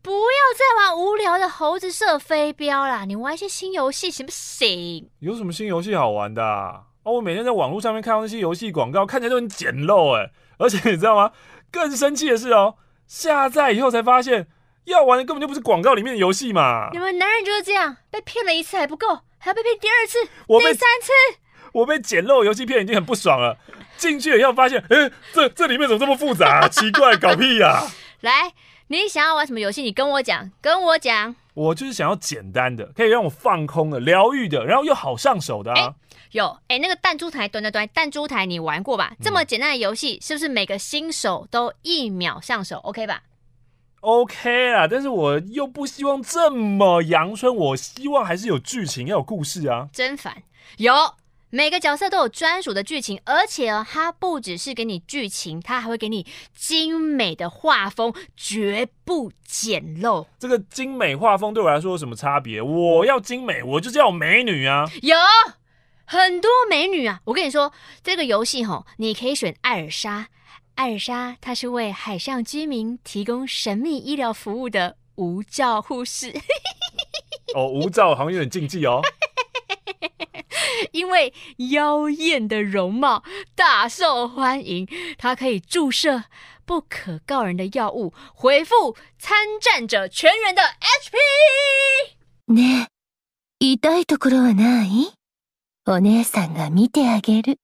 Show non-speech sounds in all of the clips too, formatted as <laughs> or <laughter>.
不要再玩无聊的猴子射飞镖啦，你玩一些新游戏行不行？有什么新游戏好玩的啊？哦，我每天在网络上面看到那些游戏广告，看起来都很简陋哎，而且你知道吗？更生气的是哦，下载以后才发现，要玩的根本就不是广告里面的游戏嘛！你们男人就是这样，被骗了一次还不够，还要被骗第二次、我被第三次。我被简陋游戏骗已经很不爽了，进去以后发现，哎，这这里面怎么这么复杂啊？奇怪，搞屁呀！<laughs> 来，你想要玩什么游戏？你跟我讲，跟我讲。我就是想要简单的，可以让我放空的、疗愈的，然后又好上手的啊。有，哎，那个弹珠台，端端端，弹珠台你玩过吧？这么简单的游戏，是不是每个新手都一秒上手？OK 吧？OK 啦，但是我又不希望这么阳春，我希望还是有剧情，要有故事啊。真烦，有。每个角色都有专属的剧情，而且哦，它不只是给你剧情，它还会给你精美的画风，绝不简陋。这个精美画风对我来说有什么差别？我要精美，我就是要美女啊！有很多美女啊！我跟你说，这个游戏吼，你可以选艾尔莎。艾尔莎她是为海上居民提供神秘医疗服务的无照护士。<laughs> 哦，无照好像有点禁忌哦。因为妖艳的容貌大受欢迎，它可以注射不可告人的药物，恢复参战者全员的 HP。ねえ、痛いところはない？お姉さんが见てあげる。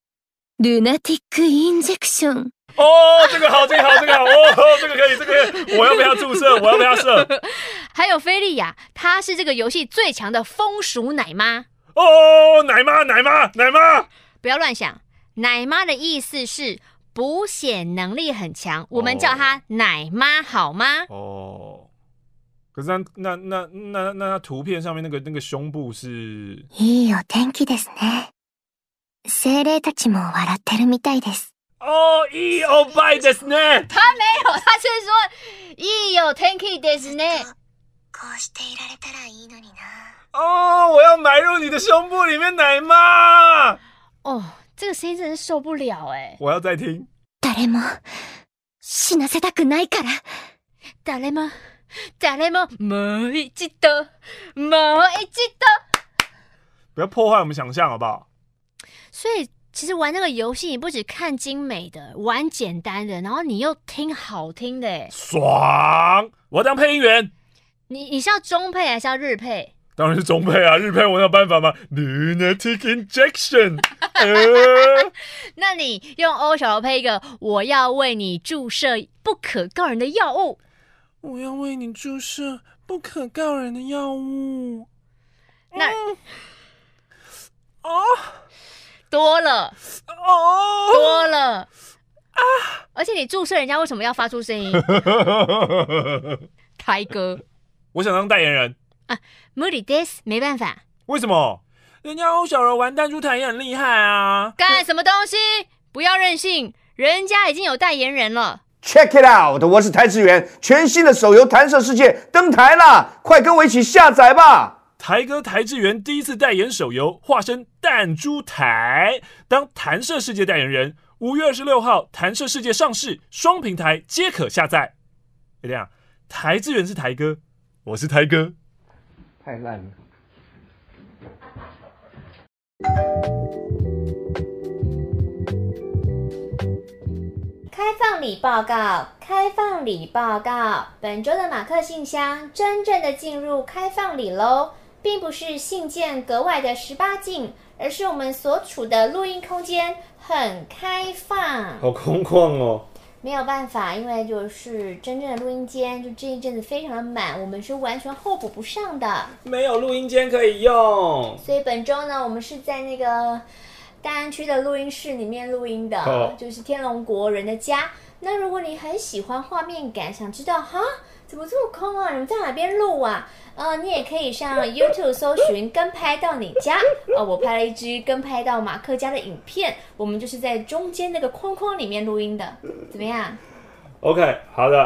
ルナティックインジェクション。<laughs> 哦，这个好，这个好，这个好，哦，<laughs> 这个可以，这个可以，我要不要注射？我要不要射？<laughs> 还有菲利亚，她是这个游戏最强的风鼠奶妈。 哦，奶妈，奶妈，奶妈！不要乱想，奶妈的意思是补血能力很强，我们叫她奶妈，好吗？哦，可是那那那那那图片上面那个那个胸部是……いいお天気ですね。精霊たちも笑ってるみたいです。哦，いいおっぱいですね。他没有，他是说<laughs> いいお天気ですね。こうしていられたらいいのにな。 哦，我要埋入你的胸部里面，奶妈！哦，这个声音真的受不了哎！我要再听。谁も死なせたくないから。谁も谁ももう一度もう一度。不要破坏我们想象，好不好？所以，其实玩那个游戏，你不只看精美的，玩简单的，然后你又听好听的，哎，爽！我要当配音员。你你是要中配还是要日配？ 当然是中配啊，日配我有办法吗？Lunatic injection，<laughs> 那你用欧小柔配一个，我要为你注射不可告人的药物。我要为你注射不可告人的药物。那哦，多了哦，多了啊！而且你注射人家为什么要发出声音？<laughs> 台哥，我想当代言人。啊，無理です，没办法。为什么？人家欧小柔玩弹珠台也很厉害啊！干什么东西？不要任性，人家已经有代言人了。Check it out！我是邰智源，全新的手游《弹射世界》登台啦！快跟我一起下载吧！台哥台志源第一次代言手游，化身弹珠台，当弹射世界代言人。五月二十六号，弹射世界上市，双平台皆可下载。哎，这样，邰智源是台哥，我是台哥。太烂了！开放礼报告，开放礼报告。本周的马克信箱真正的进入开放礼喽，并不是信件格外的十八禁，而是我们所处的录音空间很开放。好空旷哦。没有办法，因为就是真正的录音间，就这一阵子非常的满，我们是完全候补不上的，没有录音间可以用。所以本周呢，我们是在那个大安区的录音室里面录音的，oh. 就是天龙国人的家。那如果你很喜欢画面感，想知道哈，怎么这么空啊？你们在哪边录啊？呃，你也可以上 YouTube 搜寻“跟拍到你家”。呃，我拍了一支跟拍到马克家的影片，我们就是在中间那个框框里面录音的，怎么样？OK，好的。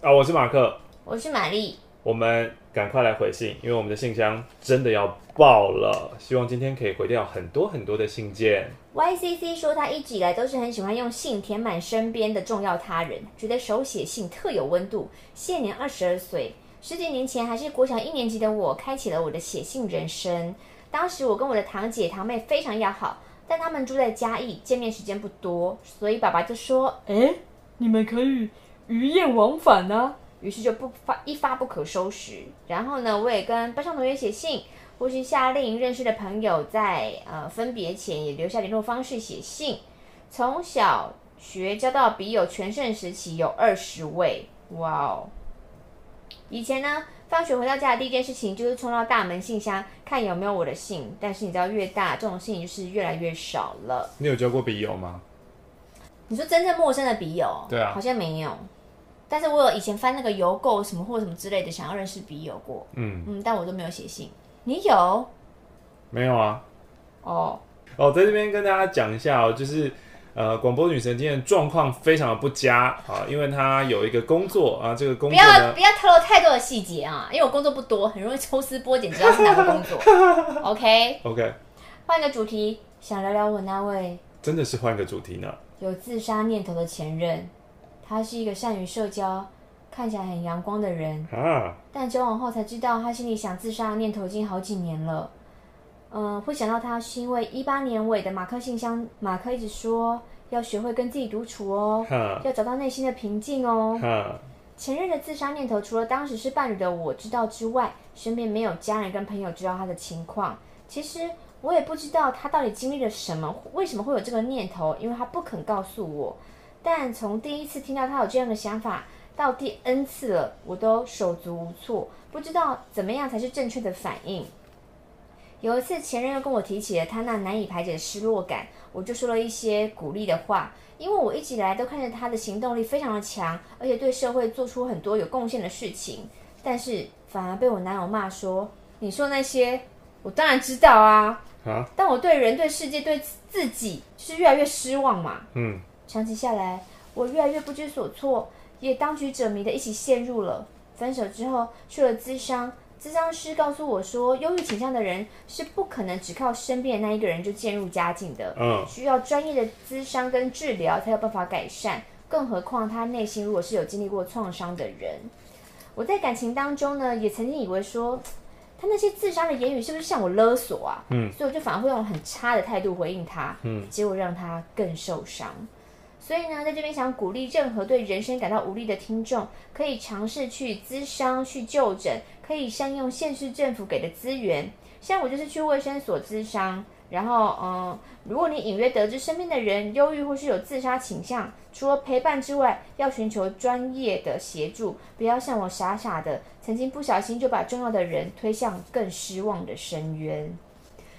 啊，我是马克，我是玛丽，我们赶快来回信，因为我们的信箱真的要爆了，希望今天可以回掉很多很多的信件。YCC 说他一直以来都是很喜欢用信填满身边的重要他人，觉得手写信特有温度。现年二十二岁。十几年前还是国小一年级的我，开启了我的写信人生。当时我跟我的堂姐堂妹非常要好，但他们住在嘉义，见面时间不多，所以爸爸就说：“哎，你们可以鱼雁往返啊。”于是就不发一发不可收拾。然后呢，我也跟班上同学写信，或是下令认识的朋友在呃分别前也留下联络方式写信。从小学交到笔友全盛时期有二十位，哇哦！以前呢，放学回到家的第一件事情就是冲到大门信箱看有没有我的信。但是你知道，越大这种事情就是越来越少了。你有交过笔友吗？你说真正陌生的笔友？对啊，好像没有。但是我有以前翻那个邮购什么或什么之类的，想要认识笔友过。嗯嗯，但我都没有写信。你有？没有啊。哦哦，在这边跟大家讲一下哦，就是。呃，广播女神今天的状况非常的不佳啊，因为她有一个工作啊，这个工作不要不要透露太多的细节啊，因为我工作不多，很容易抽丝剥茧，知道是哪个工作。<laughs> OK OK，换个主题，想聊聊我那位真的是换个主题呢，有自杀念头的前任，他是一个善于社交、看起来很阳光的人啊，但交往后才知道，他心里想自杀的念头已经好几年了。嗯，会想到他是因为一八年尾的马克信箱，马克一直说要学会跟自己独处哦，要找到内心的平静哦。前任的自杀念头，除了当时是伴侣的我知道之外，身边没有家人跟朋友知道他的情况。其实我也不知道他到底经历了什么，为什么会有这个念头，因为他不肯告诉我。但从第一次听到他有这样的想法，到第 N 次了，我都手足无措，不知道怎么样才是正确的反应。有一次，前任又跟我提起了他那难以排解的失落感，我就说了一些鼓励的话，因为我一直以来都看着他的行动力非常的强，而且对社会做出很多有贡献的事情，但是反而被我男友骂说：“你说那些，我当然知道啊，啊，但我对人、对世界、对自己，就是越来越失望嘛。”嗯，长期下来，我越来越不知所措，也当局者迷的一起陷入了。分手之后，去了咨商。咨商师告诉我说，忧郁倾向的人是不可能只靠身边的那一个人就渐入佳境的，嗯，需要专业的咨商跟治疗才有办法改善。更何况他内心如果是有经历过创伤的人，我在感情当中呢，也曾经以为说，他那些自杀的言语是不是向我勒索啊？嗯，所以我就反而会用很差的态度回应他，嗯，结果让他更受伤。所以呢，在这边想鼓励任何对人生感到无力的听众，可以尝试去咨商、去就诊，可以善用县市政府给的资源。像我就是去卫生所咨商，然后嗯，如果你隐约得知身边的人忧郁或是有自杀倾向，除了陪伴之外，要寻求专业的协助，不要像我傻傻的，曾经不小心就把重要的人推向更失望的深渊。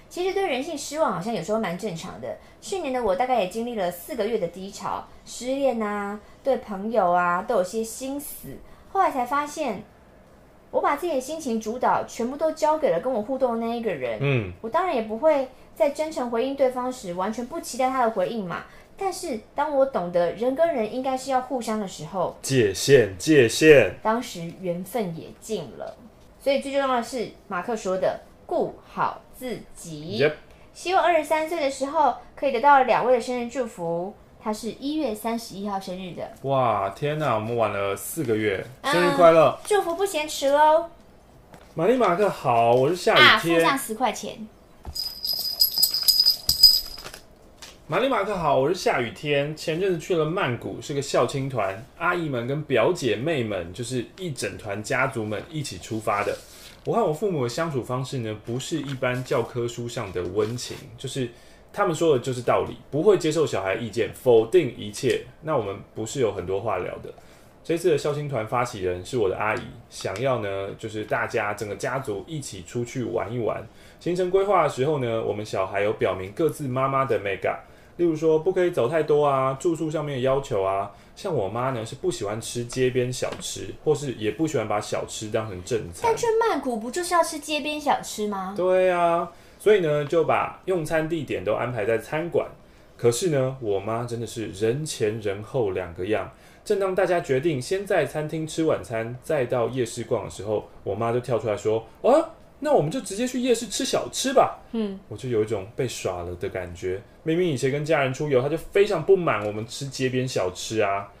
其实对人性失望好像有时候蛮正常的。去年的我大概也经历了四个月的低潮，失恋啊，对朋友啊都有些心死。后来才发现，我把自己的心情主导全部都交给了跟我互动的那一个人。嗯，我当然也不会在真诚回应对方时完全不期待他的回应嘛。但是当我懂得人跟人应该是要互相的时候，界限，界限。当时缘分也尽了。所以最重要的是马克说的，顾好。自己，Yep. 希望二十三岁的时候可以得到两位的生日祝福。他是一月三十一号生日的。哇，天哪，我们晚了四个月，生日快乐！嗯，祝福不嫌迟喽。玛丽马克好，我是下雨天。啊，附上十块钱。玛丽马克好，我是下雨天。前阵子去了曼谷，是个校青团，阿姨们跟表姐妹们就是一整团家族们一起出发的。我和我父母的相处方式呢，不是一般教科书上的温情，就是他们说的就是道理，不会接受小孩意见，否定一切。那我们不是有很多话聊的。这次的孝心团发起人是我的阿姨，想要呢，就是大家整个家族一起出去玩一玩。行程规划的时候呢，我们小孩有表明各自妈妈的 mega，例如说不可以走太多啊，住宿上面的要求啊。像我妈呢，是不喜欢吃街边小吃，或是也不喜欢把小吃当成正餐。但去曼谷不就是要吃街边小吃吗？对啊，所以呢，就把用餐地点都安排在餐馆。可是呢，我妈真的是人前人后两个样。正当大家决定先在餐厅吃晚餐，再到夜市逛的时候，我妈就跳出来说：“啊，那我们就直接去夜市吃小吃吧。”嗯，我就有一种被耍了的感觉。明明以前跟家人出游，他就非常不满我们吃街边小吃啊。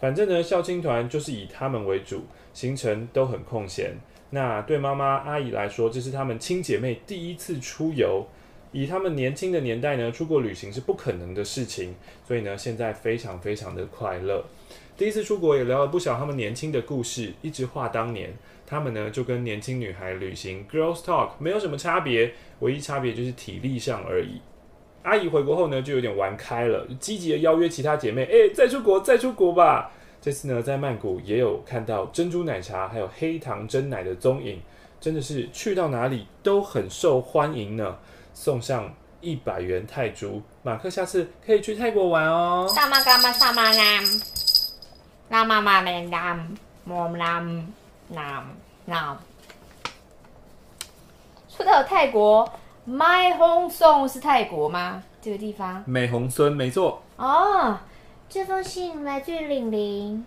反正呢，校青团就是以他们为主，行程都很空闲。那对妈妈、阿姨来说，这是她们亲姐妹第一次出游。以他们年轻的年代呢，出国旅行是不可能的事情，所以呢，现在非常非常的快乐。第一次出国也聊了不少他们年轻的故事，一直话当年，他们呢就跟年轻女孩旅行 girls talk 没有什么差别，唯一差别就是体力上而已。阿姨回国后呢，就有点玩开了，积极的邀约其他姐妹，哎，再出国，再出国吧。这次呢，在曼谷也有看到珍珠奶茶还有黑糖珍奶的踪影，真的是去到哪里都很受欢迎呢。送上一百元泰铢，马克下次可以去泰国玩哦。萨玛嘎玛萨，拉玛玛连南，摩南南南。说到泰国，My Home Song 是泰国吗？这个地方？美红村，没错。哦，这封信来自于玲玲。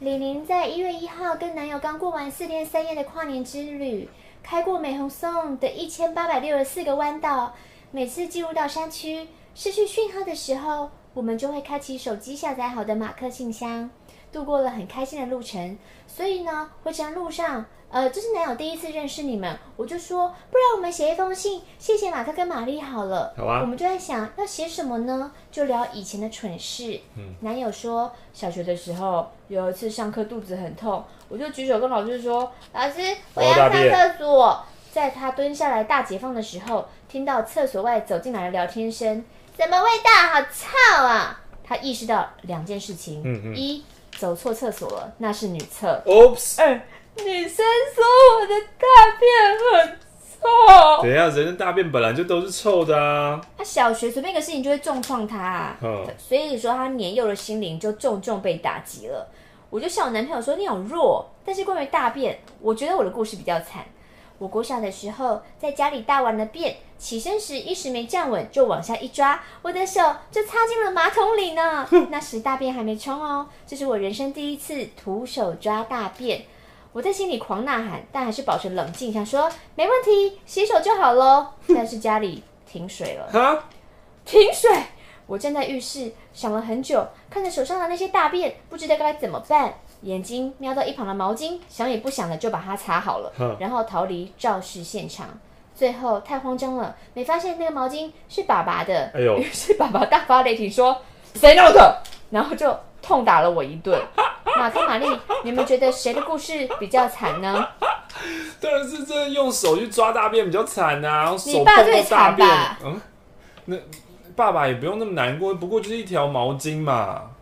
玲玲在一月一号跟男友刚过完四天三夜的跨年之旅。开过美红松的一千八百六十四个弯道，每次进入到山区失去讯号的时候，我们就会开启手机下载好的马克信箱，度过了很开心的路程。所以呢，回程路上。呃，这是男友第一次认识你们，我就说，不然我们写一封信，谢谢马克跟玛丽好了。好啊。我们就在想要写什么呢？就聊以前的蠢事。嗯。男友说，小学的时候有一次上课肚子很痛，我就举手跟老师说，老师，我要上厕所。在他蹲下来大解放的时候，听到厕所外走进来的聊天声，什么味道？好臭啊！他意识到两件事情，嗯嗯，一走错厕所了，那是女厕。Oops。二。女生说我的大便很臭。等一下，人的大便本来就都是臭的啊。他小学随便一个事情就会重创他，啊，嗯，所以说他年幼的心灵就重重被打击了。我就笑我男朋友说你好弱，但是关于大便，我觉得我的故事比较惨。我国小的时候在家里大完了便，起身时一时没站稳，就往下一抓，我的手就插进了马桶里呢。那时大便还没冲哦，这是我人生第一次徒手抓大便。我在心里狂呐喊，但还是保持冷静，想说没问题，洗手就好喽。但是家里停水了，哈，停水！我站在浴室想了很久，看着手上的那些大便，不知道该怎么办。眼睛瞄到一旁的毛巾，想也不想的就把它擦好了，然后逃离肇事现场。最后太慌张了，没发现那个毛巾是爸爸的。哎呦！于 <laughs> 是爸爸大发雷霆说：“谁弄的？”然后就痛打了我一顿。<laughs> 马克、玛丽，你们觉得谁的故事比较惨呢？当然是这用手去抓大便比较惨啊！你爸最惨吧？嗯，那爸爸也不用那么难过，不过就是一条毛巾嘛。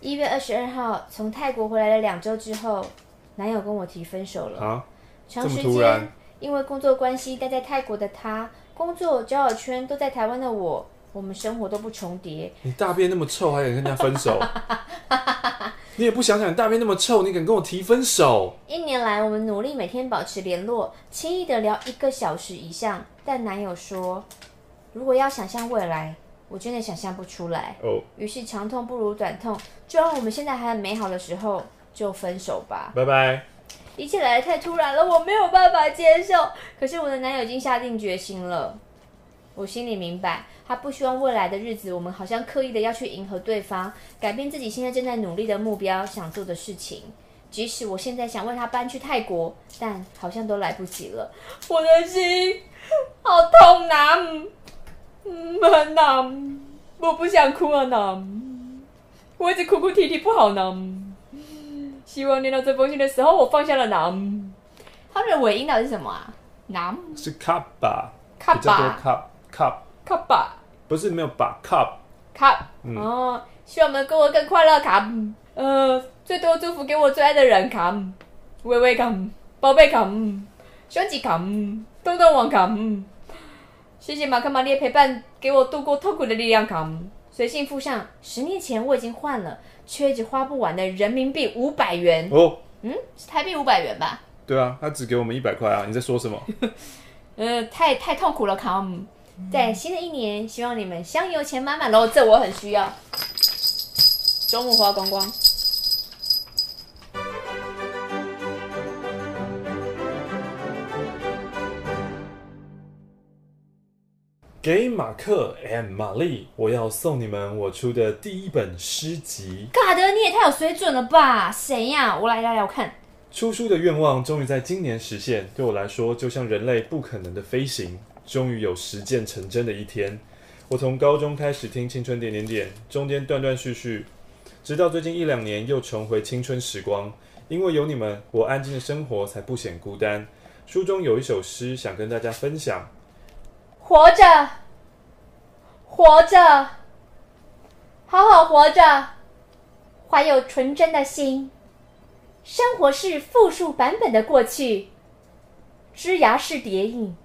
一月二十二号从泰国回来了两周之后，男友跟我提分手了。啊？长时间因为工作关系待在泰国的他，工作交友圈都在台湾的我。我们生活都不重叠。你大便那么臭，还敢跟人家分手？<laughs> 你也不想想，你大便那么臭，你敢跟我提分手？一年来，我们努力每天保持联络，轻易的聊一个小时以上。但男友说，如果要想象未来，我真的想象不出来。哦。于是长痛不如短痛，就让我们现在还很美好的时候就分手吧。拜拜。一切来的太突然了，我没有办法接受。可是我的男友已经下定决心了。我心里明白，他不希望未来的日子，我们好像刻意的要去迎合对方，改变自己现在正在努力的目标，想做的事情。即使我现在想为他搬去泰国，但好像都来不及了。<gasps> 我的心好痛呐，嗯，很呐，我不想哭啊，难，我一直哭哭啼啼不好呢。希望念到这封信的时候，我放下了难。他们的尾音到底是什么啊？难？是卡吧，卡吧。cup cup 吧，不是没有把 cup cup 哦，希望我们跟我更快乐卡，呃，最多祝福给我最爱的人卡，微微卡，宝贝卡，兄弟卡，东东王卡，谢谢马克玛丽的陪伴，给我度过痛苦的力量卡。随信附上，十年前我已经换了，却一直花不完的人民币五百元哦，嗯，是台币五百元吧？对啊，他只给我们一百块啊，你在说什么？<laughs> 呃，太太痛苦了卡。在新的一年，希望你们香油钱满满喽！这我很需要。周末花光光。给马克 and 玛丽，我要送你们我出的第一本诗集。嘎德，你也太有水准了吧？谁呀？我来聊聊，看出书的愿望终于在今年实现，对我来说就像人类不可能的飞行，终于有实践成真的一天。我从高中开始听《青春点点点》，中间断断续续，直到最近一两年又重回青春时光。因为有你们，我安静的生活才不显孤单。书中有一首诗想跟大家分享：活着，活着，好好活着，怀有纯真的心。生活是复数版本的过去，枝芽是叠影。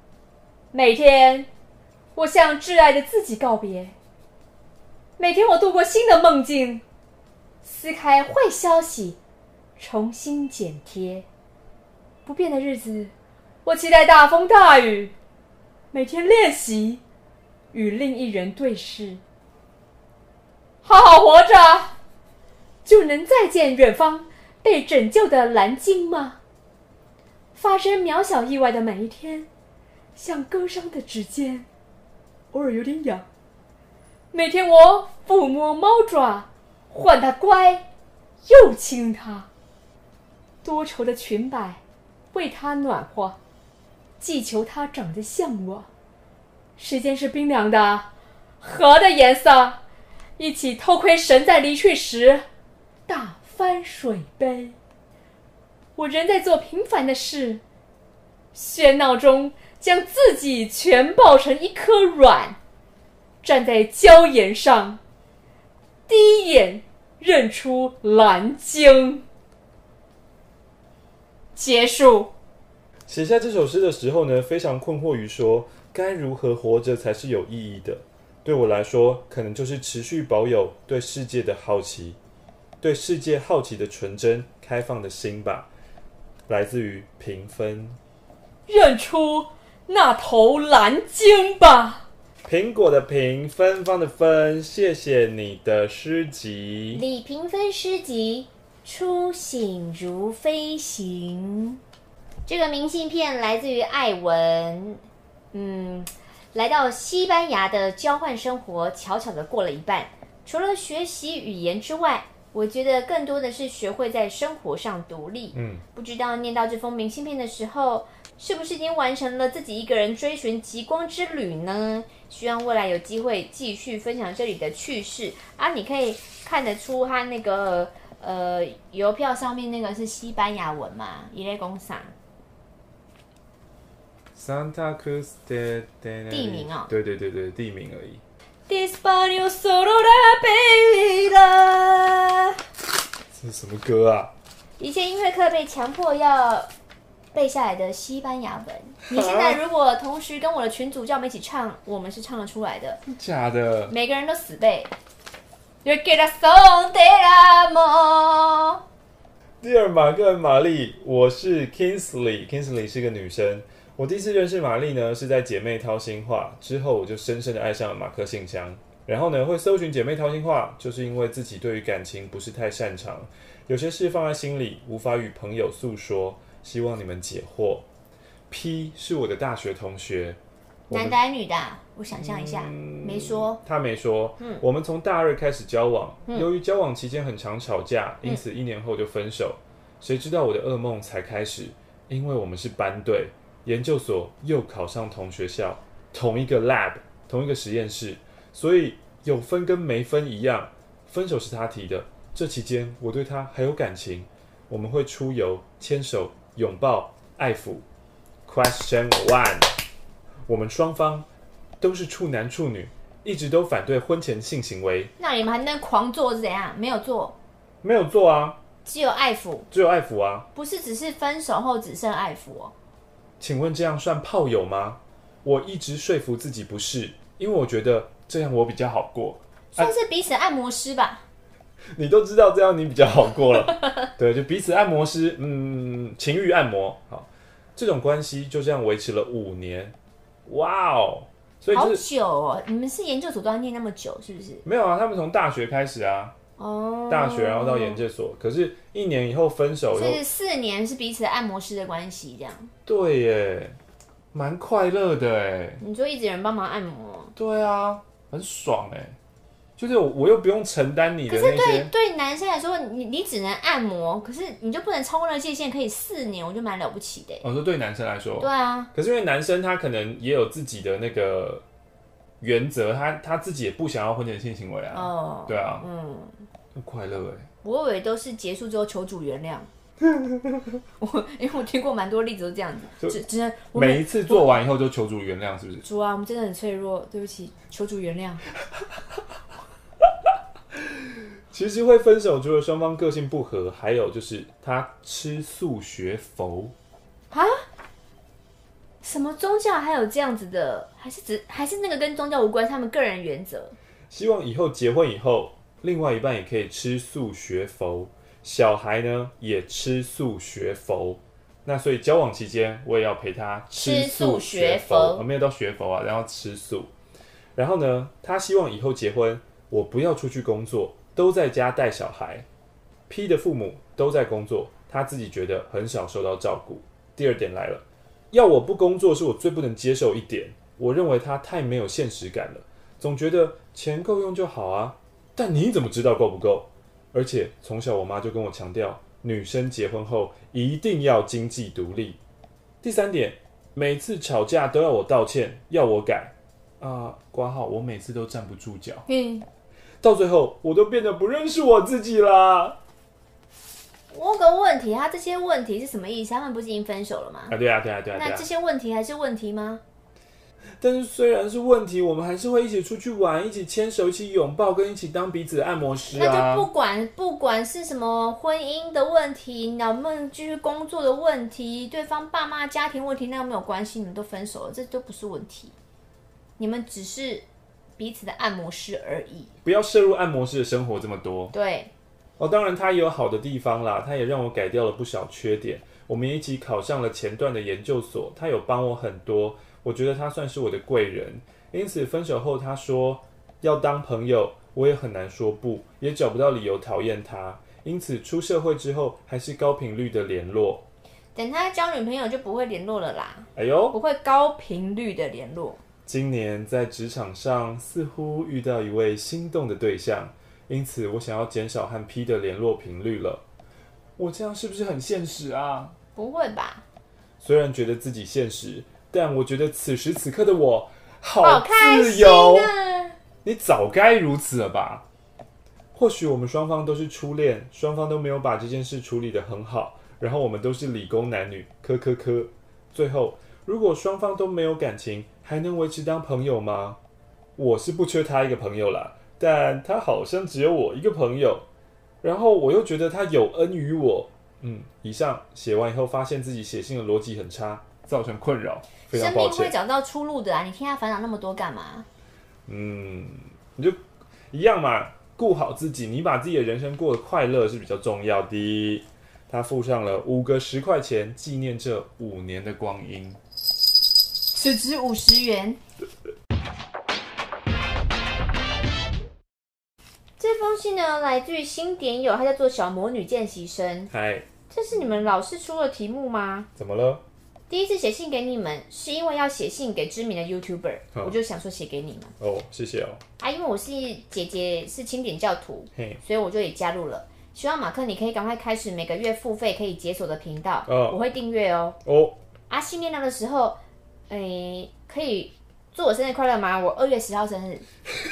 每天，我向挚爱的自己告别。每天，我度过新的梦境，撕开坏消息，重新剪贴。不变的日子，我期待大风大雨。每天练习，与另一人对视。好好活着，就能再见远方。被拯救的蓝鲸吗？发生渺小意外的每一天，像割伤的指尖，偶尔有点痒。每天我抚摸猫爪，唤它乖，又亲它。多愁的裙摆为它暖和，祈求它长得像我。时间是冰凉的，河的颜色，一起偷窥神在离去时大。翻水杯，我仍在做平凡的事，喧闹中将自己全抱成一颗卵，站在礁岩上，第一眼认出蓝鲸。结束。写下这首诗的时候呢，非常困惑于说该如何活着才是有意义的。对我来说，可能就是持续保有对世界的好奇。对世界好奇的纯真、开放的心吧，来自于评分。认出那头蓝鲸吧。苹果的苹，芬芳的芬，谢谢你的诗集。李评分诗集《初醒如飞行》。这个明信片来自于艾文。嗯，来到西班牙的交换生活，巧巧的过了一半。除了学习语言之外，我觉得更多的是学会在生活上独立。嗯，不知道念到这封明信片的时候，是不是已经完成了自己一个人追寻极光之旅呢？希望未来有机会继续分享这里的趣事啊！你可以看得出他那个呃邮票上面那个是西班牙文嘛？伊雷公桑。Santa Cruz de 地名啊，对对对对，地名而已。这是什么歌啊？以前音乐课被强迫要背下来的西班牙文。你现在如果同时跟我的群主叫我们一起唱，我们是唱得出来的。假的？每个人都死背。Yo quiero son de amor。Dear 马克玛丽，我是 Kingsley，Kingsley 是个女生。我第一次认识玛丽呢，是在姐妹掏心话之后，我就深深的爱上了马克信箱。然后呢，会搜寻姐妹掏心话，就是因为自己对于感情不是太擅长，有些事放在心里无法与朋友诉说，希望你们解惑。P 是我的大学同学，男的还是女的？我想象一下，嗯、没说。他没说。嗯，我们从大二开始交往，嗯、由于交往期间很常吵架，因此一年后就分手。谁知道我的噩梦才开始，因为我们是班对。研究所又考上同学校，同一个 lab，同一个实验室，所以有分跟没分一样。分手是他提的，这期间我对他还有感情，我们会出游、牵手、拥抱、爱抚。Question one，我们双方都是处男处女，一直都反对婚前性行为。那你们还能狂做是怎样？没有做，没有做啊，只有爱抚，只有爱抚啊，不是只是分手后只剩爱抚哦。请问这样算炮友吗？我一直说服自己不是，因为我觉得这样我比较好过。算是彼此按摩师吧。啊，你都知道这样你比较好过了。<laughs> 对，就彼此按摩师，嗯，情欲按摩。好，这种关系就这样维持了五年。哇哦，所以，就是，好久哦！你们是研究所都要念那么久，是不是？没有啊，他们从大学开始啊。哦，大学然后到研究所，可是一年以后分手，就是四年是彼此按摩师的关系，这样。对耶，蛮快乐的哎。你说一直有人帮忙按摩？对啊，很爽哎。就是我又不用承担你的那些。可是对对男生来说，你你只能按摩，可是你就不能超过那个界限，可以四年，我觉得蛮了不起的。我说对男生来说，对啊。可是因为男生他可能也有自己的那个原则，他他自己也不想要婚前性行为啊。哦。对啊。嗯。很快乐哎。我以为都是结束之后求主原谅。<laughs> 我因为我听过蛮多例子都这样子，只只能每一次做完以后就求主原谅，是不是？主啊，我们真的很脆弱，对不起，求主原谅。<laughs> 其实会分手，除了双方个性不合，还有就是他吃素学佛啊？什么宗教还有这样子的？还是只还是那个跟宗教无关？他们个人原则。希望以后结婚以后，另外一半也可以吃素学佛，小孩呢也吃素学佛。那所以交往期间，我也要陪他吃素学佛。我没有到学佛啊，然后吃素。然后呢，他希望以后结婚，我不要出去工作。都在家带小孩，P 的父母都在工作，他自己觉得很少受到照顾。第二点来了，要我不工作是我最不能接受一点。我认为他太没有现实感了，总觉得钱够用就好啊。但你怎么知道够不够？而且从小我妈就跟我强调，女生结婚后一定要经济独立。第三点，每次吵架都要我道歉，要我改啊，挂号，我每次都站不住脚。嗯。到最后，我都变得不认识我自己了。我有个问题，他这些问题是什么意思？他们不是已经分手了吗？啊，对啊，对啊，对啊。那这些问题还是问题吗？但是虽然是问题，我们还是会一起出去玩，一起牵手，一起拥抱，跟一起当彼此的按摩师啊。那就不管不管是什么婚姻的问题，能不能继续工作的问题，对方爸妈家庭问题，那个没有关系，你们都分手了，这都不是问题。你们只是。彼此的按摩师而已，不要涉入按摩师的生活这么多。对，哦，当然他也有好的地方啦，他也让我改掉了不少缺点。我们一起考上了前段的研究所，他有帮我很多，我觉得他算是我的贵人。因此分手后，他说要当朋友，我也很难说不，也找不到理由讨厌他。因此出社会之后，还是高频率的联络。等他交女朋友就不会联络了啦。哎呦，不会高频率的联络。今年在职场上似乎遇到一位心动的对象，因此我想要减少和 P 的联络频率了。我这样是不是很现实啊？不会吧？虽然觉得自己现实，但我觉得此时此刻的我好自由。啊、你早该如此了吧？或许我们双方都是初恋，双方都没有把这件事处理得很好，然后我们都是理工男女，科科科。最后，如果双方都没有感情，还能维持当朋友吗？我是不缺他一个朋友啦，但他好像只有我一个朋友，然后我又觉得他有恩于我。嗯，以上写完以后，发现自己写信的逻辑很差，造成困扰，非常抱歉。生命会找到出路的啊！你听他烦恼那么多干嘛？嗯，你就一样嘛，顾好自己，你把自己的人生过得快乐是比较重要的。他附上了五个十块钱，纪念这五年的光阴。此值五十元。<laughs> 这封信呢，来自于新点友，他叫做小魔女见习生。嗨，这是你们老师出的题目吗？怎么了？第一次写信给你们，是因为要写信给知名的 YouTuber，我就想说写给你们。哦，谢谢哦。啊，因为我是姐姐，是清点教徒，所以我就也加入了。希望马克你可以赶快开始每个月付费可以解锁的频道，我会订阅哦。哦，啊，新年的时候。诶、欸，可以祝我生日快乐吗？我二月十号生日。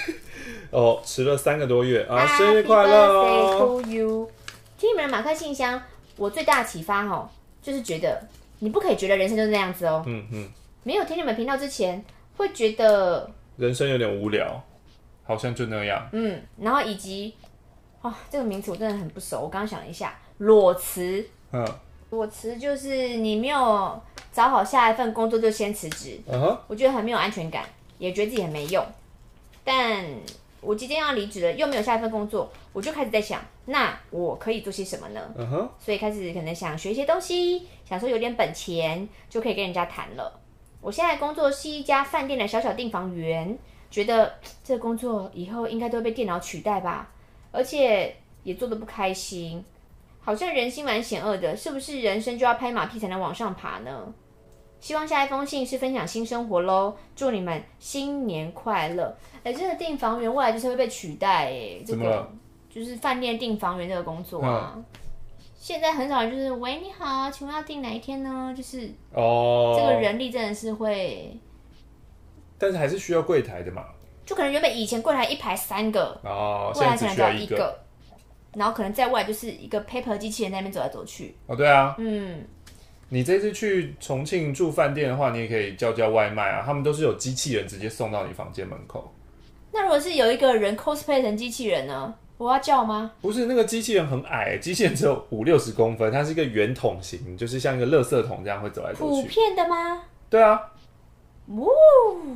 <laughs> 哦，迟了三个多月啊！生日快乐哦！To you，听你们的马克信箱，我最大的启发哦，就是觉得你不可以觉得人生就是那样子哦。嗯嗯。没有听你们频道之前，会觉得人生有点无聊，好像就那样。嗯，然后以及，哦，这个名词我真的很不熟。我刚刚想了一下，裸辞。嗯。裸辞就是你没有。找好下一份工作就先辞职嗯哼我觉得很没有安全感，也觉得自己很没用。但我即将要离职了，又没有下一份工作，我就开始在想，那我可以做些什么呢嗯哼所以开始可能想学一些东西，想说有点本钱就可以跟人家谈了。我现在工作是一家饭店的小小订房员，觉得这工作以后应该都会被电脑取代吧，而且也做得不开心，好像人心蛮险恶的，是不是人生就要拍马屁才能往上爬呢？希望下一封信是分享新生活喽，祝你们新年快乐。哎，真的订房员未来就是会被取代哎，这个就是饭店订房员这个工作啊。嗯、现在很少就是喂你好，请问要订哪一天呢？就是哦，这个人力真的是会，但是还是需要柜台的嘛。就可能原本以前柜台一排三个哦，现在只需要一个，然后可能在外就是一个 paper 机器人在那边走来走去。哦，对啊，嗯。你这次去重庆住饭店的话，你也可以叫叫外卖啊，他们都是有机器人直接送到你房间门口。那如果是有一个人 cosplay 成机器人呢？我要叫吗？不是，那个机器人很矮，机器人只有五六十公分，它是一个圆筒型，就是像一个垃圾桶这样会走来走去。普遍的吗？对啊。哦，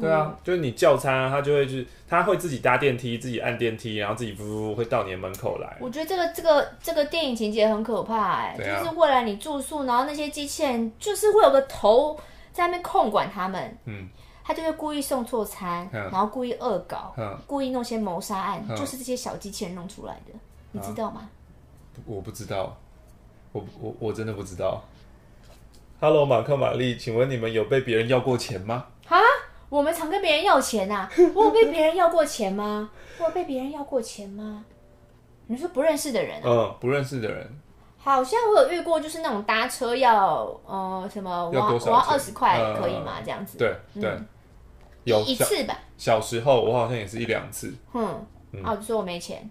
对啊，就是你叫餐啊，他就会就是他会自己搭电梯，自己按电梯，然后自己呜会到你的门口来。我觉得这个这个这个电影情节很可怕哎、就是未来你住宿，然后那些机器人就是会有个头在那边控管他们，嗯，他就是故意送错餐，嗯、然后故意恶搞，嗯、故意弄些谋杀案，嗯、就是这些小机器人弄出来的，你知道吗？啊、我不知道，我我我真的不知道。Hello，马克玛丽，请问你们有被别人要过钱吗？啊！我们常跟别人要钱呐、啊，<laughs> 我有被别人要过钱吗？我有被别人要过钱吗？你说不认识的人啊？嗯，不认识的人。好像我有遇过，就是那种搭车要呃什么，我要我要二十块可以吗？这样子。对对，有一次吧。小时候我好像也是一两次。嗯，哦，就说我没钱。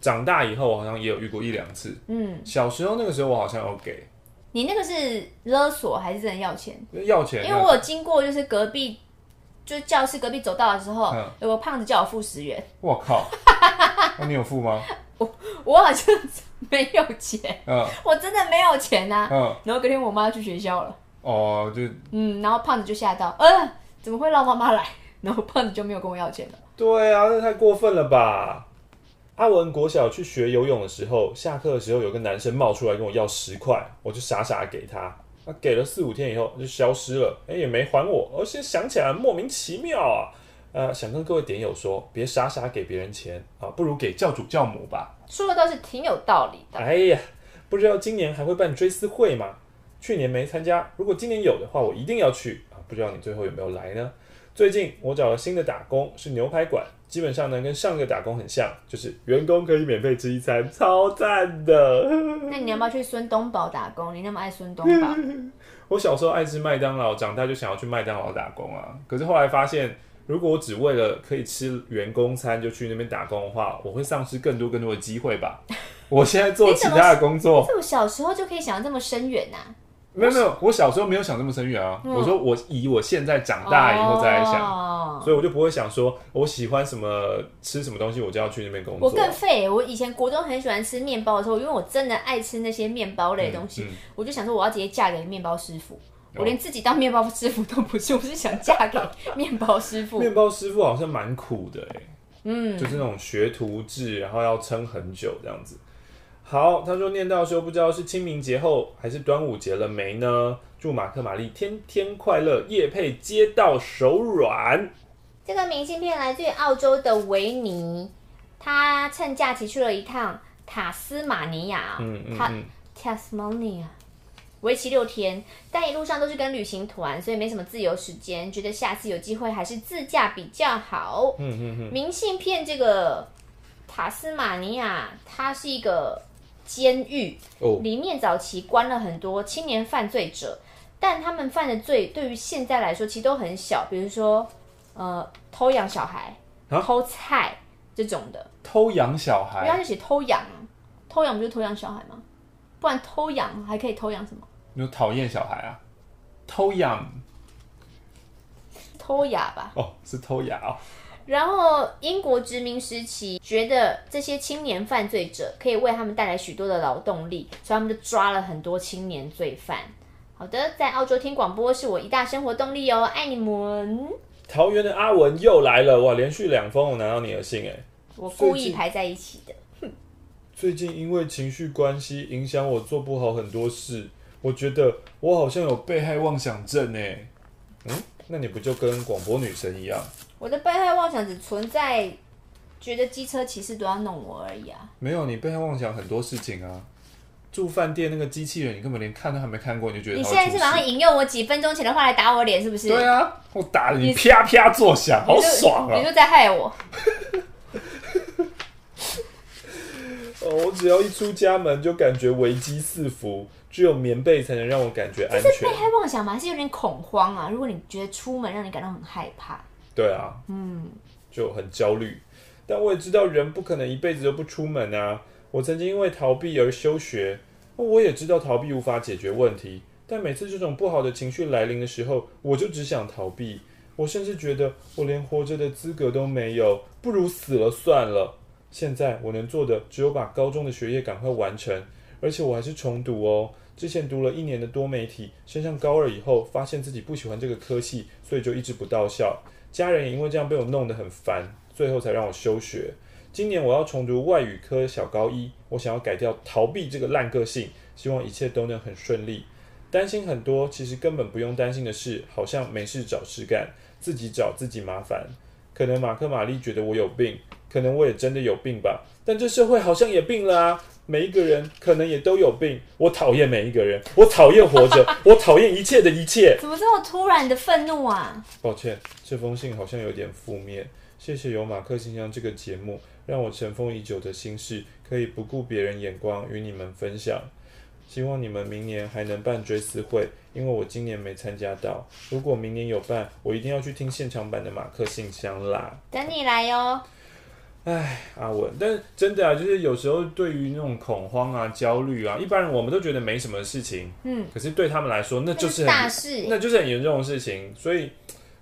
长大以后我好像也有遇过一两次。嗯，小时候那个时候我好像有给。你那个是勒索还是真的要钱？要钱，因为我有经过，就是隔壁，就是教室隔壁走道的时候，嗯、有个胖子叫我付十元。我靠！<laughs> 那你有付吗？我我好像没有钱，嗯，我真的没有钱啊。嗯，然后隔天我妈去学校了。哦，就嗯，然后胖子就吓到，呃，怎么会让妈妈来？然后胖子就没有跟我要钱了。对啊，那太过分了吧！阿文国小去学游泳的时候，下课的时候有个男生冒出来跟我要十块，我就傻傻给他。他给了四五天以后就消失了，哎，也没还我。而且想起来莫名其妙啊。呃，想跟各位点友说，别傻傻给别人钱啊，不如给教主教母吧。说的倒是挺有道理的。哎呀，不知道今年还会办追思会吗？去年没参加，如果今年有的话，我一定要去啊。不知道你最后有没有来呢？最近我找了新的打工，是牛排馆。基本上呢，跟上个打工很像，就是员工可以免费吃一餐，超赞的。<laughs> 那你要不要去孙东宝打工？你那么爱孙东宝？<laughs> 我小时候爱吃麦当劳，长大就想要去麦当劳打工啊。可是后来发现，如果我只为了可以吃员工餐就去那边打工的话，我会丧失更多更多的机会吧。我现在做其他的工作，这么小时候就可以想得这么深远呐、啊？没有没有，我小时候没有想这么深远啊。嗯、我说我以我现在长大以后再来想，哦、所以我就不会想说我喜欢什么吃什么东西，我就要去那边工作。我更废，我以前国中很喜欢吃面包的时候，因为我真的爱吃那些面包类的东西，嗯嗯、我就想说我要直接嫁给面包师傅。哦、我连自己当面包师傅都不是，我是想嫁给面包师傅。面包师傅好像蛮苦的哎，嗯，就是那种学徒制，然后要撑很久这样子。好，他说念到说不知道是清明节后还是端午节了没呢？祝马克玛丽天天快乐，夜配接到手软。这个明信片来自于澳洲的维尼，他趁假期去了一趟塔斯马尼亚，嗯嗯，嗯 Tasmania，为期六天，但一路上都是跟旅行团，所以没什么自由时间，觉得下次有机会还是自驾比较好。嗯嗯嗯，明信片这个塔斯马尼亚，它是一个。监狱里面早期关了很多青年犯罪者，但他们犯的罪对于现在来说其实都很小，比如说呃偷养小孩、啊、偷菜这种的。偷养小孩，不要就写偷养，偷养不就偷养小孩吗？不然偷养还可以偷养什么？你说讨厌小孩啊？偷养，偷牙吧？哦，是偷牙哦。然后，英国殖民时期觉得这些青年犯罪者可以为他们带来许多的劳动力，所以他们就抓了很多青年罪犯。好的，在澳洲听广播是我一大生活动力哦，爱你们。桃园的阿文又来了哇！连续两封我拿到你的信哎，我故意排在一起的。最近，哼最近因为情绪关系影响我做不好很多事，我觉得我好像有被害妄想症哎。嗯，那你不就跟广播女神一样？我的被害妄想只存在觉得机车骑士都要弄我而已啊！没有，你被害妄想很多事情啊。住饭店那个机器人，你根本连看都还没看过，你就觉得你现在是马上引用我几分钟前的话来打我脸，是不是？对啊，我打得你啪啪作响，好爽啊！你就在害我。<laughs> 哦，我只要一出家门就感觉危机四伏，只有棉被才能让我感觉安全。这是被害妄想吗？还是有点恐慌啊？如果你觉得出门让你感到很害怕，对啊，嗯，就很焦虑。但我也知道人不可能一辈子都不出门啊。我曾经因为逃避而休学。我也知道逃避无法解决问题，但每次这种不好的情绪来临的时候，我就只想逃避。我甚至觉得我连活着的资格都没有，不如死了算了。现在我能做的只有把高中的学业赶快完成，而且我还是重读哦。之前读了一年的多媒体，升上高二以后，发现自己不喜欢这个科系，所以就一直不到校。家人也因为这样被我弄得很烦，最后才让我休学。今年我要重读外语科小高一，我想要改掉逃避这个烂个性，希望一切都能很顺利。担心很多，其实根本不用担心的事，好像没事找事干，自己找自己麻烦。可能马克玛丽觉得我有病，可能我也真的有病吧。但这社会好像也病了啊，每一个人可能也都有病。我讨厌每一个人，我讨厌活着，<laughs> 我讨厌一切的一切。怎么这么突然的愤怒啊？抱歉，这封信好像有点负面。谢谢有马克信箱这个节目。让我尘封已久的心事可以不顾别人眼光与你们分享。希望你们明年还能办追思会，因为我今年没参加到。如果明年有办，我一定要去听现场版的马克信箱啦。等你来哟。哎，阿文，但是真的啊，就是有时候对于那种恐慌啊、焦虑啊，一般人我们都觉得没什么事情，嗯，可是对他们来说，那就是很大事，那就是很严重的事情，所以。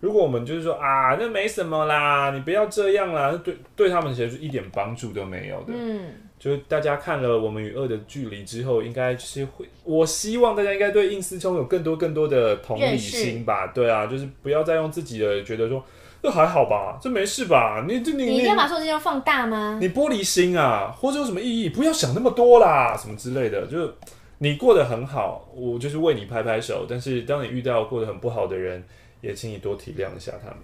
如果我们就是说啊，那没什么啦，你不要这样啦，那对对他们其实是一点帮助都没有的。嗯，就是大家看了《我们与恶的距离》之后，应该就是会，我希望大家应该对应思聪有更多更多的同理心吧。对啊，就是不要再用自己的觉得说这还好吧，这没事吧？你这你你一定要把所有事情放大吗？你玻璃心啊，或者有什么意义？不要想那么多啦，什么之类的。就是你过得很好，我就是为你拍拍手。但是当你遇到过得很不好的人，也请你多体谅一下他们。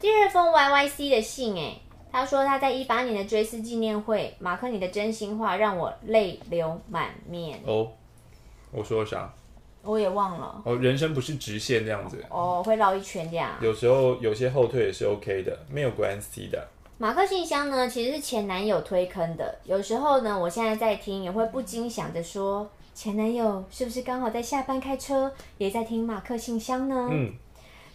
第二封 Y Y C 的信，哎，他说他在一八年的追思纪念会，马克你的真心话让我泪流满面。哦，我说啥？我也忘了。哦，人生不是直线这样子。哦，会绕一圈这样。有时候有些后退也是 OK 的，没有关系的。马克信箱呢，其实是前男友推坑的。有时候呢，我现在在听，也会不禁想着说，前男友是不是刚好在下班开车，也在听马克信箱呢？嗯。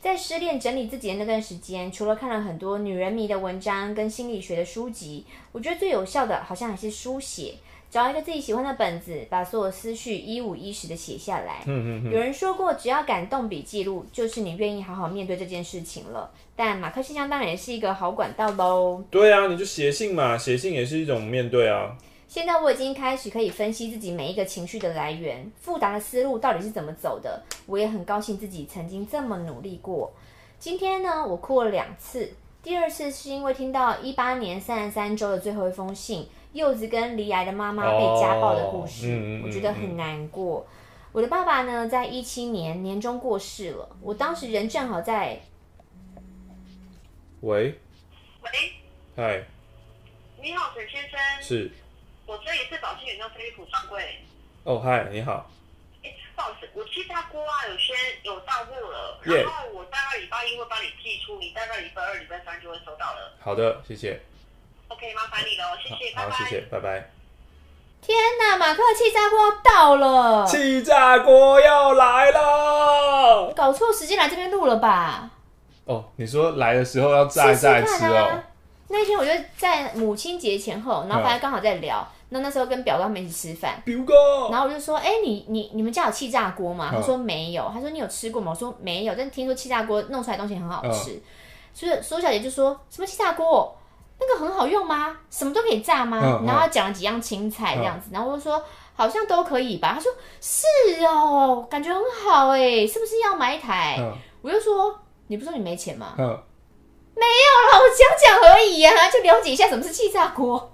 在失恋整理自己的那段时间，除了看了很多女人迷的文章跟心理学的书籍，我觉得最有效的好像还是书写，找一个自己喜欢的本子，把所有思绪一五一十的写下来。嗯嗯嗯。有人说过，只要敢动笔记录，就是你愿意好好面对这件事情了。但马克信箱当然也是一个好管道喽。对啊，你就写信嘛，写信也是一种面对啊。现在我已经开始可以分析自己每一个情绪的来源，复杂的思路到底是怎么走的。我也很高兴自己曾经这么努力过。今天呢，我哭了两次。第二次是因为听到一八年三十三周的最后一封信，柚子跟罹癌的妈妈被家暴的故事，哦，我觉得很难过。我的爸爸呢，在一七年年中过世了。我当时人正好在。喂。喂。嗨。你好，沈先生。是。我这一次保健员到飞利浦专柜。哦，嗨，你好。哎，不好意思，我气炸锅啊，有些有到货了，yeah. 然后我大概礼拜一会帮你寄出，你大概礼拜二、礼拜三就会收到了。好的，谢谢。OK，麻烦你了，谢谢，好，拜拜。谢谢，拜拜。天哪，马克气炸锅到了！气炸锅要来了！搞错时间来这边录了吧？哦，你说来的时候要炸一炸吃哦。那天我就在母亲节前后，然后大家刚好在聊。嗯那那时候跟表哥他们一起吃饭，表哥，然后我就说，哎、欸，你你你们家有气炸锅吗？他说没有，他说你有吃过吗？我说没有，但听说气炸锅弄出来的东西很好吃，嗯、所以苏小姐就说什么气炸锅，那个很好用吗？什么都可以炸吗？嗯、然后他讲了几样青菜这样子，嗯、然后我就说好像都可以吧。他说是哦，感觉很好哎，是不是要买一台？嗯、我就说你不是说你没钱吗？嗯、没有啦，我讲讲而已呀、啊，就了解一下什么是气炸锅。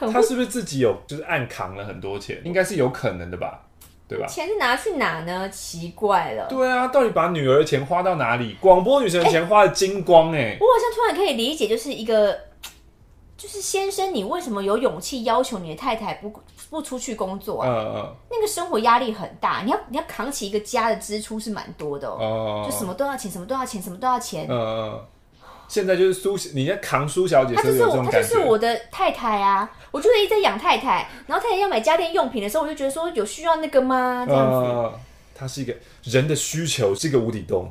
他是不是自己有就是暗扛了很多钱？应该是有可能的吧，对吧？钱是拿去哪呢？奇怪了。对啊，到底把女儿的钱花到哪里？广播女神的钱花的精光哎、欸！我好像突然可以理解，就是一个就是先生，你为什么有勇气要求你的太太不不出去工作啊？嗯嗯，那个生活压力很大，你要你要扛起一个家的支出是蛮多的哦，就什么都要钱，什么都要钱，什么都要钱。嗯嗯，现在就是苏，你在扛苏小姐，她就是我，她就是我的太太啊，我就是一直在养太太，然后太太要买家电用品的时候，我就觉得说有需要那个吗？这样子，它是一个人的需求，是一个无底洞。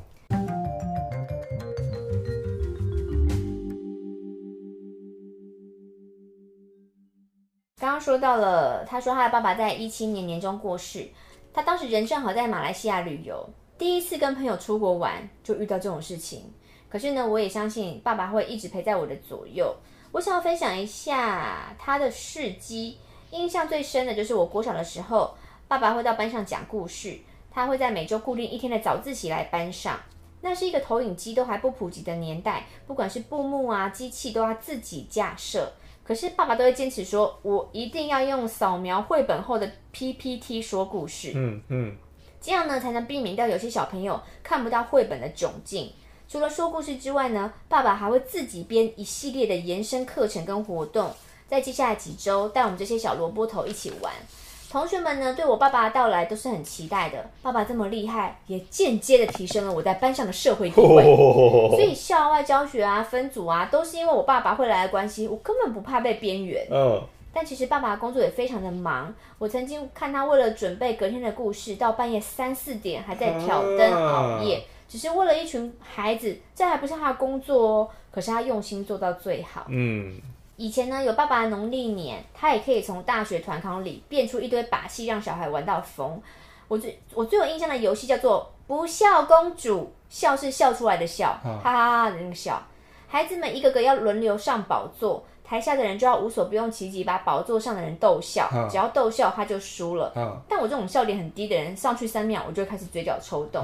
刚刚说到了，他说他的爸爸在一七年年中过世，他当时人正好在马来西亚旅游，第一次跟朋友出国玩就遇到这种事情。可是呢，我也相信爸爸会一直陪在我的左右。我想要分享一下他的事迹，印象最深的就是我国小的时候，爸爸会到班上讲故事，他会在每周固定一天的早自习来班上。那是一个投影机都还不普及的年代，不管是布幕啊、机器都要自己架设。可是爸爸都会坚持说，我一定要用扫描绘本后的 PPT 说故事，嗯嗯，这样呢才能避免掉有些小朋友看不到绘本的窘境。除了说故事之外呢，爸爸还会自己编一系列的延伸课程跟活动，在接下来几周带我们这些小萝卜头一起玩。同学们呢，对我爸爸的到来都是很期待的。爸爸这么厉害，也间接的提升了我在班上的社会地位。<laughs> 所以校外教学啊、分组啊，都是因为我爸爸会来的关系。我根本不怕被边缘。嗯。但其实爸爸的工作也非常的忙。我曾经看他为了准备隔天的故事，到半夜三四点还在挑灯熬夜，只是为了一群孩子。这还不是他的工作哦，可是他用心做到最好。嗯。以前呢，有爸爸的农历年，他也可以从大学团康里变出一堆把戏，让小孩玩到疯。我最我最有印象的游戏叫做“不笑公主”，笑是笑出来的笑，哈哈哈哈的那个笑。孩子们一个个要轮流上宝座，台下的人就要无所不用其极，把宝座上的人逗笑，只要逗笑他就输了。但我这种笑点很低的人，上去三秒我就开始嘴角抽动。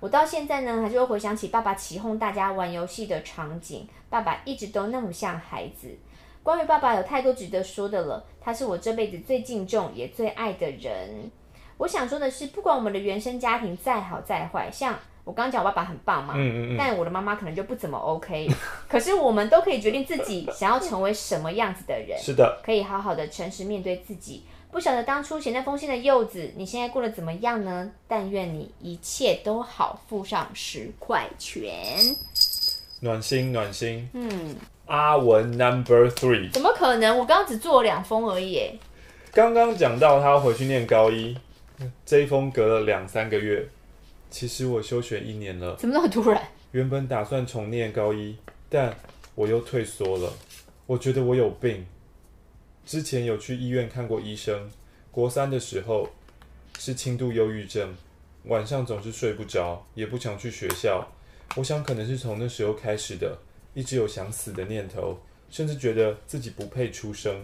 我到现在呢，还是会回想起爸爸起哄大家玩游戏的场景，爸爸一直都那么像孩子。关于爸爸有太多值得说的了，他是我这辈子最敬重也最爱的人。我想说的是，不管我们的原生家庭再好再坏，像我刚刚讲我爸爸很棒嘛，嗯嗯嗯，但我的妈妈可能就不怎么 OK。可是我们都可以决定自己想要成为什么样子的人。是的，可以好好的诚实面对自己。不晓得当初写那封信的柚子，你现在过得怎么样呢？但愿你一切都好，附上十块钱，暖心暖心。嗯。阿文 Number Three，怎么可能？我刚刚只做了两封而已。刚刚讲到他要回去念高一，这一封隔了两三个月。其实我休学一年了，怎么那么突然？原本打算重念高一，但我又退缩了。我觉得我有病。之前有去医院看过医生，国三的时候是轻度忧郁症，晚上总是睡不着，也不想去学校。我想可能是从那时候开始的。一直有想死的念头，甚至觉得自己不配出生。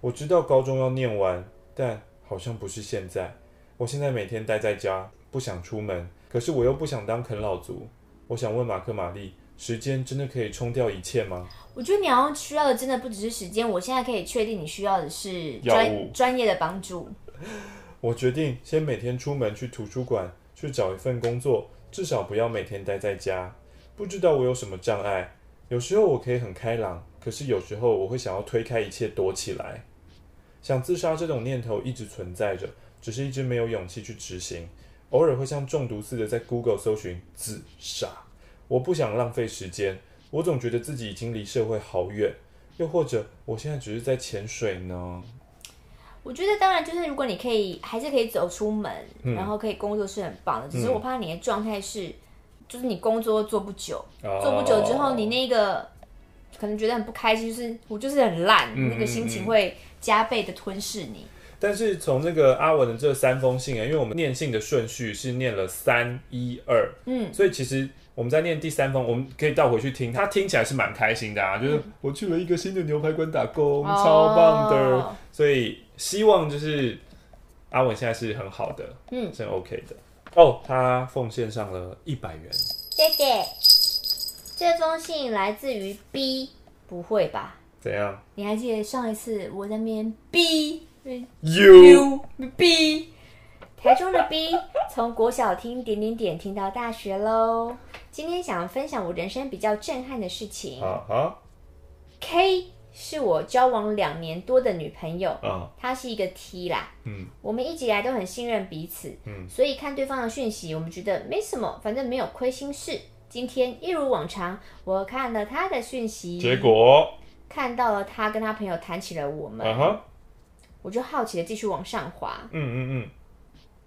我知道高中要念完，但好像不是现在。我现在每天待在家，不想出门，可是我又不想当啃老族。我想问马克玛丽，时间真的可以冲掉一切吗？我觉得你要需要的真的不只是时间。我现在可以确定你需要的是专专业的帮助。<laughs> 我决定先每天出门去图书馆，去找一份工作，至少不要每天待在家。不知道我有什么障碍，有时候我可以很开朗，可是有时候我会想要推开一切躲起来。想自杀这种念头一直存在着，只是一直没有勇气去执行。偶尔会像中毒似的在 Google 搜寻自杀。我不想浪费时间，我总觉得自己已经离社会好远，又或者我现在只是在潜水呢？我觉得当然就是如果你可以，还是可以走出门，嗯、然后可以工作是很棒的。只是我怕你的状态是。就是你工作做不久，oh. 做不久之后，你那个可能觉得很不开心，就是我就是很烂，嗯、那个心情会加倍的吞噬你。但是从那个阿文的这三封信啊，因为我们念信的顺序是念了三一二，嗯，所以其实我们在念第三封，我们可以倒回去听，他听起来是蛮开心的啊，就是我去了一个新的牛排馆打工，嗯、超棒的。Oh. 所以希望就是阿文现在是很好的，嗯，是 OK 的。哦，oh, 他奉献上了一百元。谢谢。这封信来自于 B，不会吧？怎样？你还记得上一次我在那边 B，U B，台中的 B，从国小听点点点听到大学喽。今天想分享我人生比较震撼的事情。啊啊。K 是我交往两年多的女朋友，啊，她是一个 T 啦，嗯，我们一直以来都很信任彼此，嗯，所以看对方的讯息，我们觉得没什么，反正没有亏心事。今天一如往常，我看了他的讯息，结果？看到了他跟他朋友谈起了我们，我就好奇的继续往上滑，嗯嗯嗯，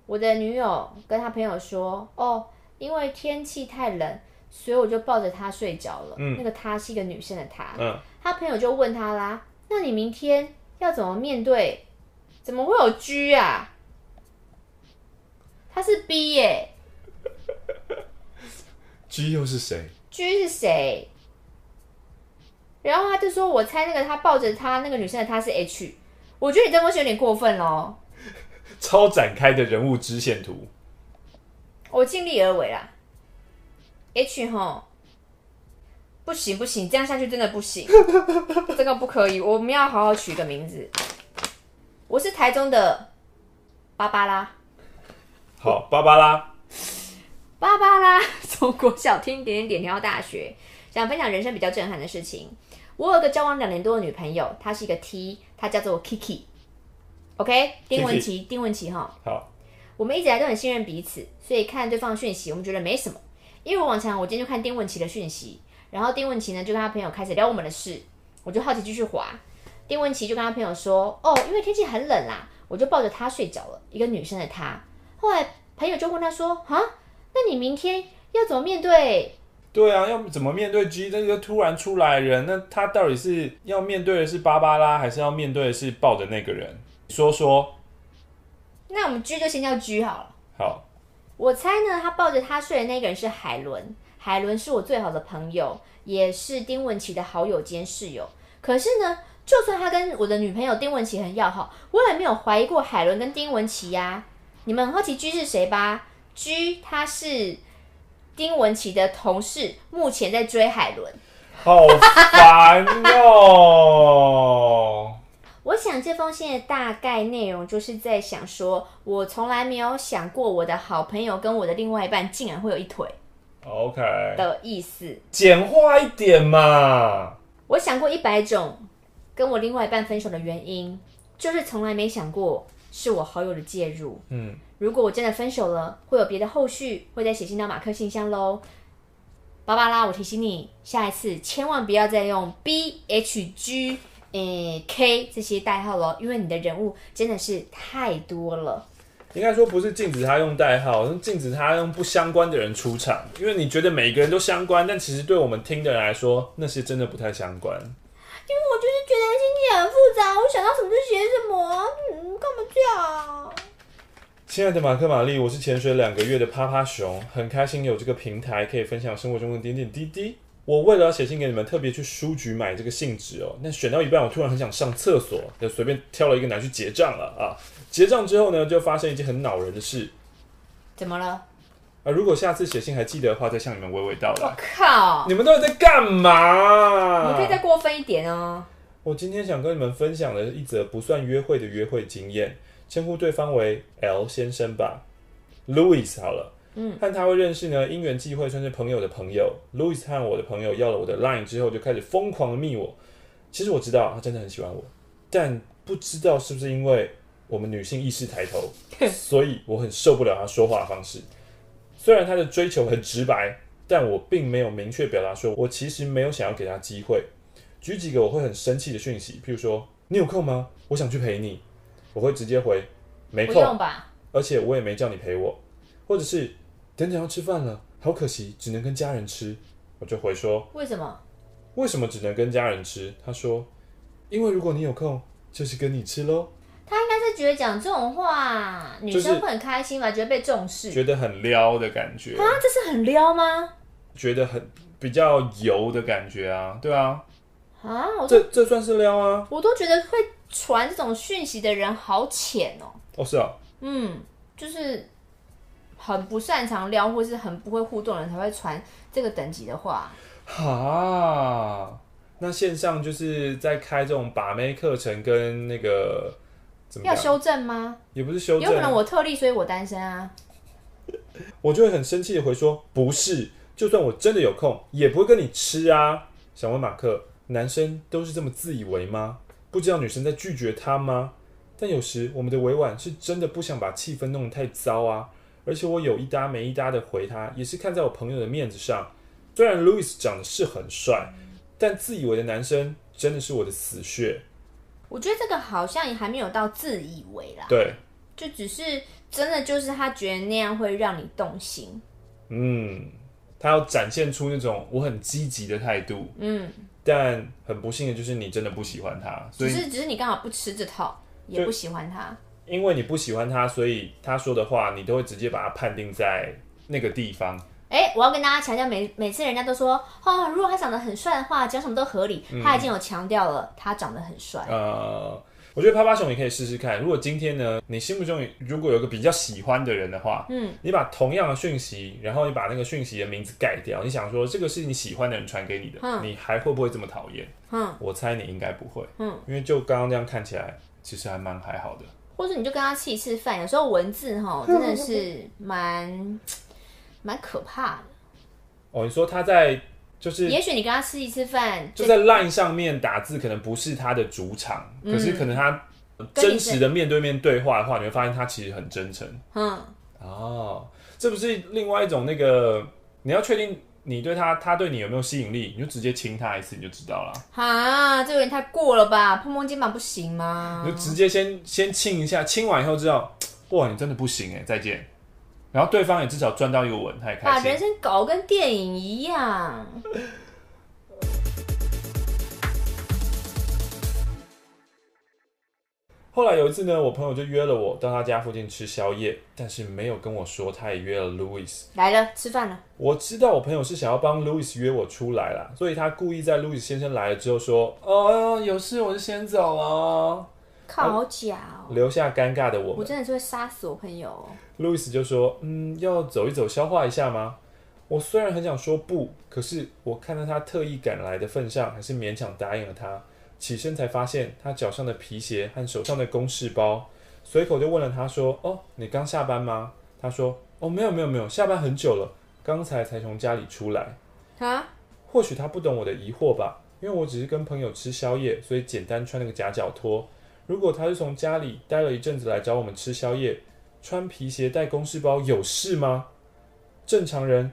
我的女友跟他朋友说，哦，因为天气太冷，所以我就抱着他睡着了。嗯，那个她是一个女生的她，嗯，他朋友就问他啦，那你明天要怎么面对？怎么会有 G 啊？他是 B 耶、欸。G 又是谁？G 是谁？然后他就说：“我猜那个他抱着他那个女生的他是 H。”我觉得你这东西有点过分咯。<laughs> 超展开的人物支线图，我尽力而为啦。H 齁，不行不行，这样下去真的不行，<laughs> 这个不可以。我们要好好取一个名字。我是台中的芭芭拉。好，芭芭拉。芭芭拉 <laughs> 从国小听点点点听到大学，想分享人生比较震撼的事情。我有个交往两年多的女朋友，她是一个 T，她叫做 Kiki。OK，丁文琪，丁文琪哈。好，我们一直来都很信任彼此，所以看对方的讯息，我们觉得没什么。一如往常，我今天就看丁文琪的讯息，然后丁文琪呢就跟他朋友开始聊我们的事，我就好奇继续滑。丁文琪就跟他朋友说：“哦，因为天气很冷啦，我就抱着他睡着了。”一个女生的他，后来朋友就问他说：“啊？”那你明天要怎么面对？对啊，要怎么面对 G 那个突然出来的人？那他到底是要面对的是芭芭拉，还是要面对的是抱的那个人？说说。那我们 G 就先叫 G 好了。好，我猜呢，他抱着他睡的那个人是海伦。海伦是我最好的朋友，也是丁文琪的好友兼室友。可是呢，就算他跟我的女朋友丁文琪很要好，我也没有怀疑过海伦跟丁文琪呀、啊。你们很好奇 G 是谁吧？G 他是丁文琪的同事，目前在追海伦，好烦哦。<laughs> 我想这封信的大概内容就是在想说，我从来没有想过我的好朋友跟我的另外一半竟然会有一腿，OK 的意思。简化一点嘛。我想过一百种跟我另外一半分手的原因，就是从来没想过是我好友的介入。嗯。如果我真的分手了，会有别的后续，会再写信到马克信箱喽。芭芭拉，我提醒你，下一次千万不要再用 B H G 诶 K 这些代号咯，因为你的人物真的是太多了。应该说不是禁止他用代号，是禁止他用不相关的人出场，因为你觉得每个人都相关，但其实对我们听的人来说，那些真的不太相关。因为我就是觉得心情很复杂，我想到什么就写什么，嗯，干嘛这样？亲爱的马克、玛丽，我是潜水两个月的趴趴熊，很开心有这个平台可以分享生活中的点点滴滴。我为了要写信给你们，特别去书局买这个信纸哦。那选到一半，我突然很想上厕所，就随便挑了一个拿去结账了啊。结账之后呢，就发生一件很恼人的事。怎么了？啊，如果下次写信还记得的话，再向你们娓娓道来。我靠！你们到底在干嘛？你可以再过分一点哦。我今天想跟你们分享的一则不算约会的约会经验。称呼对方为 L 先生吧，Louis 好了。嗯，和他会认识呢，因缘际会算是朋友的朋友。Louis 和我的朋友要了我的 Line 之后，就开始疯狂的密我。其实我知道他真的很喜欢我，但不知道是不是因为我们女性意识抬头，<laughs> 所以我很受不了他说话的方式。虽然他的追求很直白，但我并没有明确表达说我其实没有想要给他机会。举几个我会很生气的讯息，譬如说：“你有空吗？我想去陪你。”我会直接回，没空，吧？而且我也没叫你陪我，或者是等等要吃饭了，好可惜，只能跟家人吃。我就回说，为什么？为什么只能跟家人吃？他说，因为如果你有空，就是跟你吃喽。他应该是觉得讲这种话，女生会很开心吧？觉得被重视，觉得很撩的感觉啊？这是很撩吗？觉得很比较油的感觉啊？对啊，啊，我这这算是撩啊？我都觉得会。传这种讯息的人好浅哦！哦，是啊，嗯，就是很不擅长撩，或是很不会互动的人才会传这个等级的话。哈，那线上就是在开这种把妹课程，跟那个怎么？要修正吗？也不是修正，有可能我特例，所以我单身啊。<laughs> 我就会很生气的回说，不是，就算我真的有空，也不会跟你吃啊。想问马克。男生都是这么自以为吗？不知道女生在拒绝他吗？但有时我们的委婉是真的不想把气氛弄得太糟啊。而且我有一搭没一搭的回他，也是看在我朋友的面子上。虽然 Louis 长得是很帅，但自以为的男生真的是我的死穴。我觉得这个好像也还没有到自以为啦。对，就只是真的就是他觉得那样会让你动心。嗯，他要展现出那种我很积极的态度。嗯，但很不幸的就是你真的不喜欢他，所以只是只是你刚好不吃这套，也不喜欢他。因为你不喜欢他，所以他说的话，你都会直接把他判定在那个地方。哎，我要跟大家强调，每每次人家都说，哦，如果他长得很帅的话，讲什么都合理。他已经有强调了，他长得很帅。嗯。呃，我觉得趴趴熊也可以试试看。如果今天呢，你心目中如果有个比较喜欢的人的话，嗯，你把同样的讯息，然后你把那个讯息的名字改掉，你想说这个是你喜欢的人传给你的，嗯，你还会不会这么讨厌？嗯，我猜你应该不会。嗯，因为就刚刚这样看起来，其实还蛮还好的。或者你就跟他吃一次饭，有时候文字哈 <laughs> 真的是蛮蛮可怕的。哦，你说他在就是，也许你跟他吃一次饭，就在 Line 上面打字，可能不是他的主场，嗯、可是可能他真实的面对面对话的话，你，你会发现他其实很真诚。嗯，哦，这不是另外一种那个，你要确定。你对他，他对你有没有吸引力？你就直接亲他一次，你就知道了。哈，这有点太过了吧？碰碰肩膀不行吗？你就直接先先亲一下，亲完以后知道，哇，你真的不行哎，再见。然后对方也至少赚到一个吻，他也开心。把人生搞跟电影一样。后来有一次呢，我朋友就约了我到他家附近吃宵夜，但是没有跟我说他也约了 Louis 来了吃饭了。我知道我朋友是想要帮 Louis 约我出来啦，所以他故意在 Louis 先生来了之后说：“哦，有事我就先走了。”靠，好假哦！留下尴尬的我们，我真的是会杀死我朋友。Louis 就说：“嗯，要走一走，消化一下吗？”我虽然很想说不，可是我看到他特意赶来的份上，还是勉强答应了他。起身才发现他脚上的皮鞋和手上的公事包，随口就问了他说：“哦，你刚下班吗？”他说：“哦，没有没有没有，下班很久了，刚才才从家里出来。”啊？或许他不懂我的疑惑吧，因为我只是跟朋友吃宵夜，所以简单穿了个夹脚拖。如果他是从家里待了一阵子来找我们吃宵夜，穿皮鞋带公事包有事吗？正常人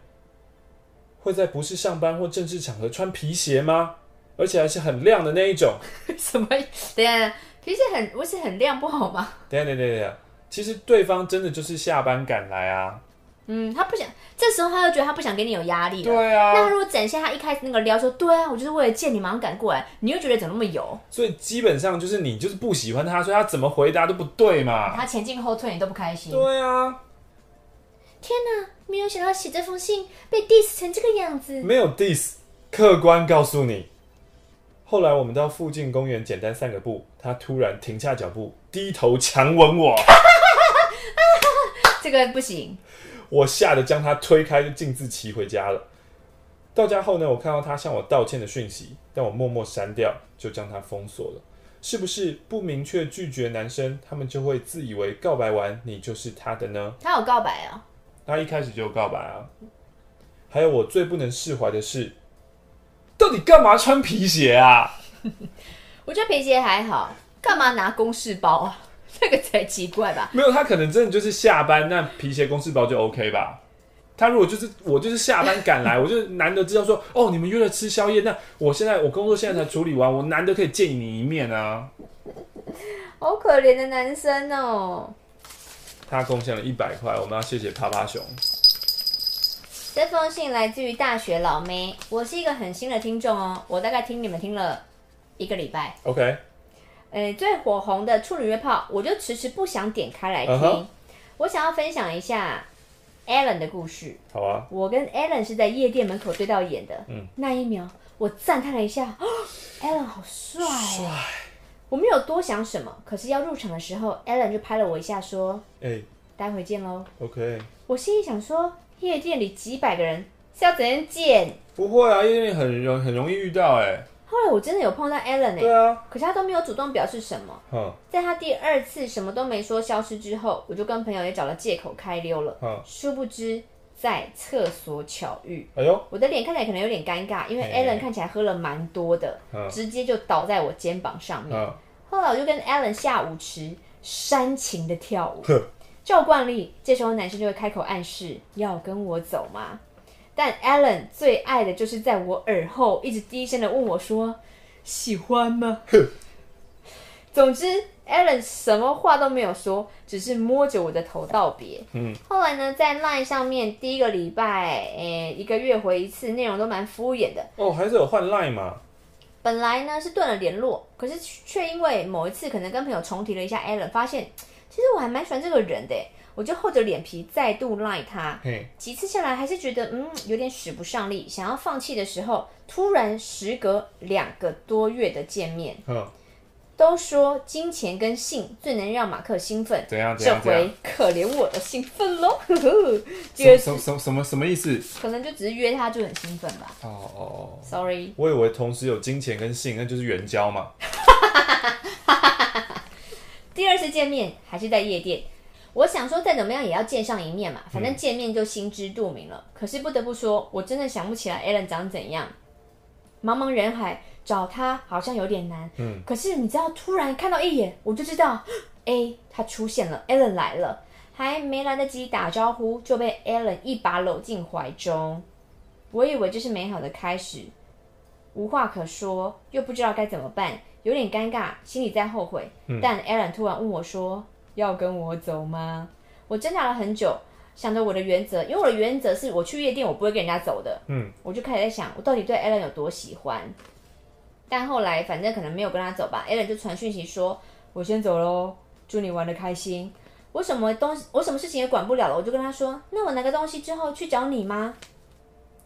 会在不是上班或正式场合穿皮鞋吗？而且还是很亮的那一种。<laughs> 什么？等下，皮鞋很不是很亮不好吗？等下，等下，等下，其实对方真的就是下班赶来啊。嗯，他不想，这时候他就觉得他不想给你有压力了。对啊。那他如果展现他一开始那个撩说，对啊，我就是为了见你马上赶过来，你又觉得怎么那么油？所以基本上就是你就是不喜欢他，所以他怎么回答都不对嘛。他前进后退，你都不开心。对啊。天哪，没有想到写这封信被 diss 成这个样子。没有 diss，客观告诉你。后来我们到附近公园简单散个步，他突然停下脚步，低头强吻我。<laughs> 这个不行。我吓得将他推开，就径自骑回家了。到家后呢，我看到他向我道歉的讯息，但我默默删掉，就将他封锁了。是不是不明确拒绝男生，他们就会自以为告白完你就是他的呢？他有告白啊？他一开始就告白啊。还有我最不能释怀的是。到底干嘛穿皮鞋啊？<laughs> 我觉得皮鞋还好，干嘛拿公事包啊？<laughs> 这个才奇怪吧？没有，他可能真的就是下班，那皮鞋公事包就 OK 吧？他如果就是我就是下班赶来，<laughs> 我就难得知道说哦，你们约了吃宵夜，那我现在我工作现在才处理完，我难得可以见你一面啊！好可怜的男生哦。他贡献了一百块，我们要谢谢趴趴熊。这封信来自于大学老妹，我是一个很新的听众哦，我大概听你们听了一个礼拜。OK，呃，最火红的处女约炮，我就迟迟不想点开来听。Uh huh. 我想要分享一下 Alan 的故事。好啊，我跟 Alan 是在夜店门口对到眼的。嗯，那一秒我赞叹了一下，哦，Alan 好帅啊！帅。我没有多想什么，可是要入场的时候，Alan 就拍了我一下，说：“哎、欸，待会见喽。” OK，我心里想说。夜店里几百个人是要怎样见？不会啊，夜店很容很容易遇到哎。后来我真的有碰到 Alan 哎，对啊，可是他都没有主动表示什么。嗯，在他第二次什么都没说消失之后，我就跟朋友也找了借口开溜了。嗯，殊不知在厕所巧遇。哎呦，我的脸看起来可能有点尴尬，因为 Alan 看起来喝了蛮多的，嗯、直接就倒在我肩膀上面。嗯、后来我就跟 Alan 下舞池，煽情的跳舞。照惯例，这时候男生就会开口暗示要跟我走嘛。但 Alan 最爱的就是在我耳后一直低声的问我说：“喜欢吗？”总之，Alan 什么话都没有说，只是摸着我的头道别。嗯，后来呢，在 Line 上面第一个礼拜，诶、欸，一个月回一次，内容都蛮敷衍的。哦，还是有换 Line 嘛？本来呢是断了联络，可是却因为某一次可能跟朋友重提了一下 Alan，发现。其实我还蛮喜欢这个人的，我就厚着脸皮再度赖他。嘿几次下来还是觉得嗯有点使不上力，想要放弃的时候，突然时隔两个多月的见面，嗯、都说金钱跟性最能让马克兴奋。怎样？这回可怜我的兴奋喽！<laughs> 什什什什么什么意思？可能就只是约他就很兴奋吧。哦哦哦，Sorry，我以为同时有金钱跟性，那就是援交嘛。<laughs> 第二次见面还是在夜店，我想说再怎么样也要见上一面嘛，反正见面就心知肚明了。嗯、可是不得不说，我真的想不起来 Alan 长怎样。茫茫人海找他好像有点难，嗯。可是你知道，突然看到一眼，我就知道，<gasps> A 他出现了，Alan 来了，还没来得及打招呼，就被 Alan 一把搂进怀中。我以为这是美好的开始，无话可说，又不知道该怎么办。有点尴尬，心里在后悔。嗯、但 Alan 突然问我说：“要跟我走吗？”我挣扎了很久，想着我的原则，因为我的原则是我去夜店我不会跟人家走的。嗯，我就开始在想，我到底对 Alan 有多喜欢。但后来反正可能没有跟他走吧，Alan 就传讯息说：“我先走喽，祝你玩的开心。”我什么东西，我什么事情也管不了了，我就跟他说：“那我拿个东西之后去找你吗？”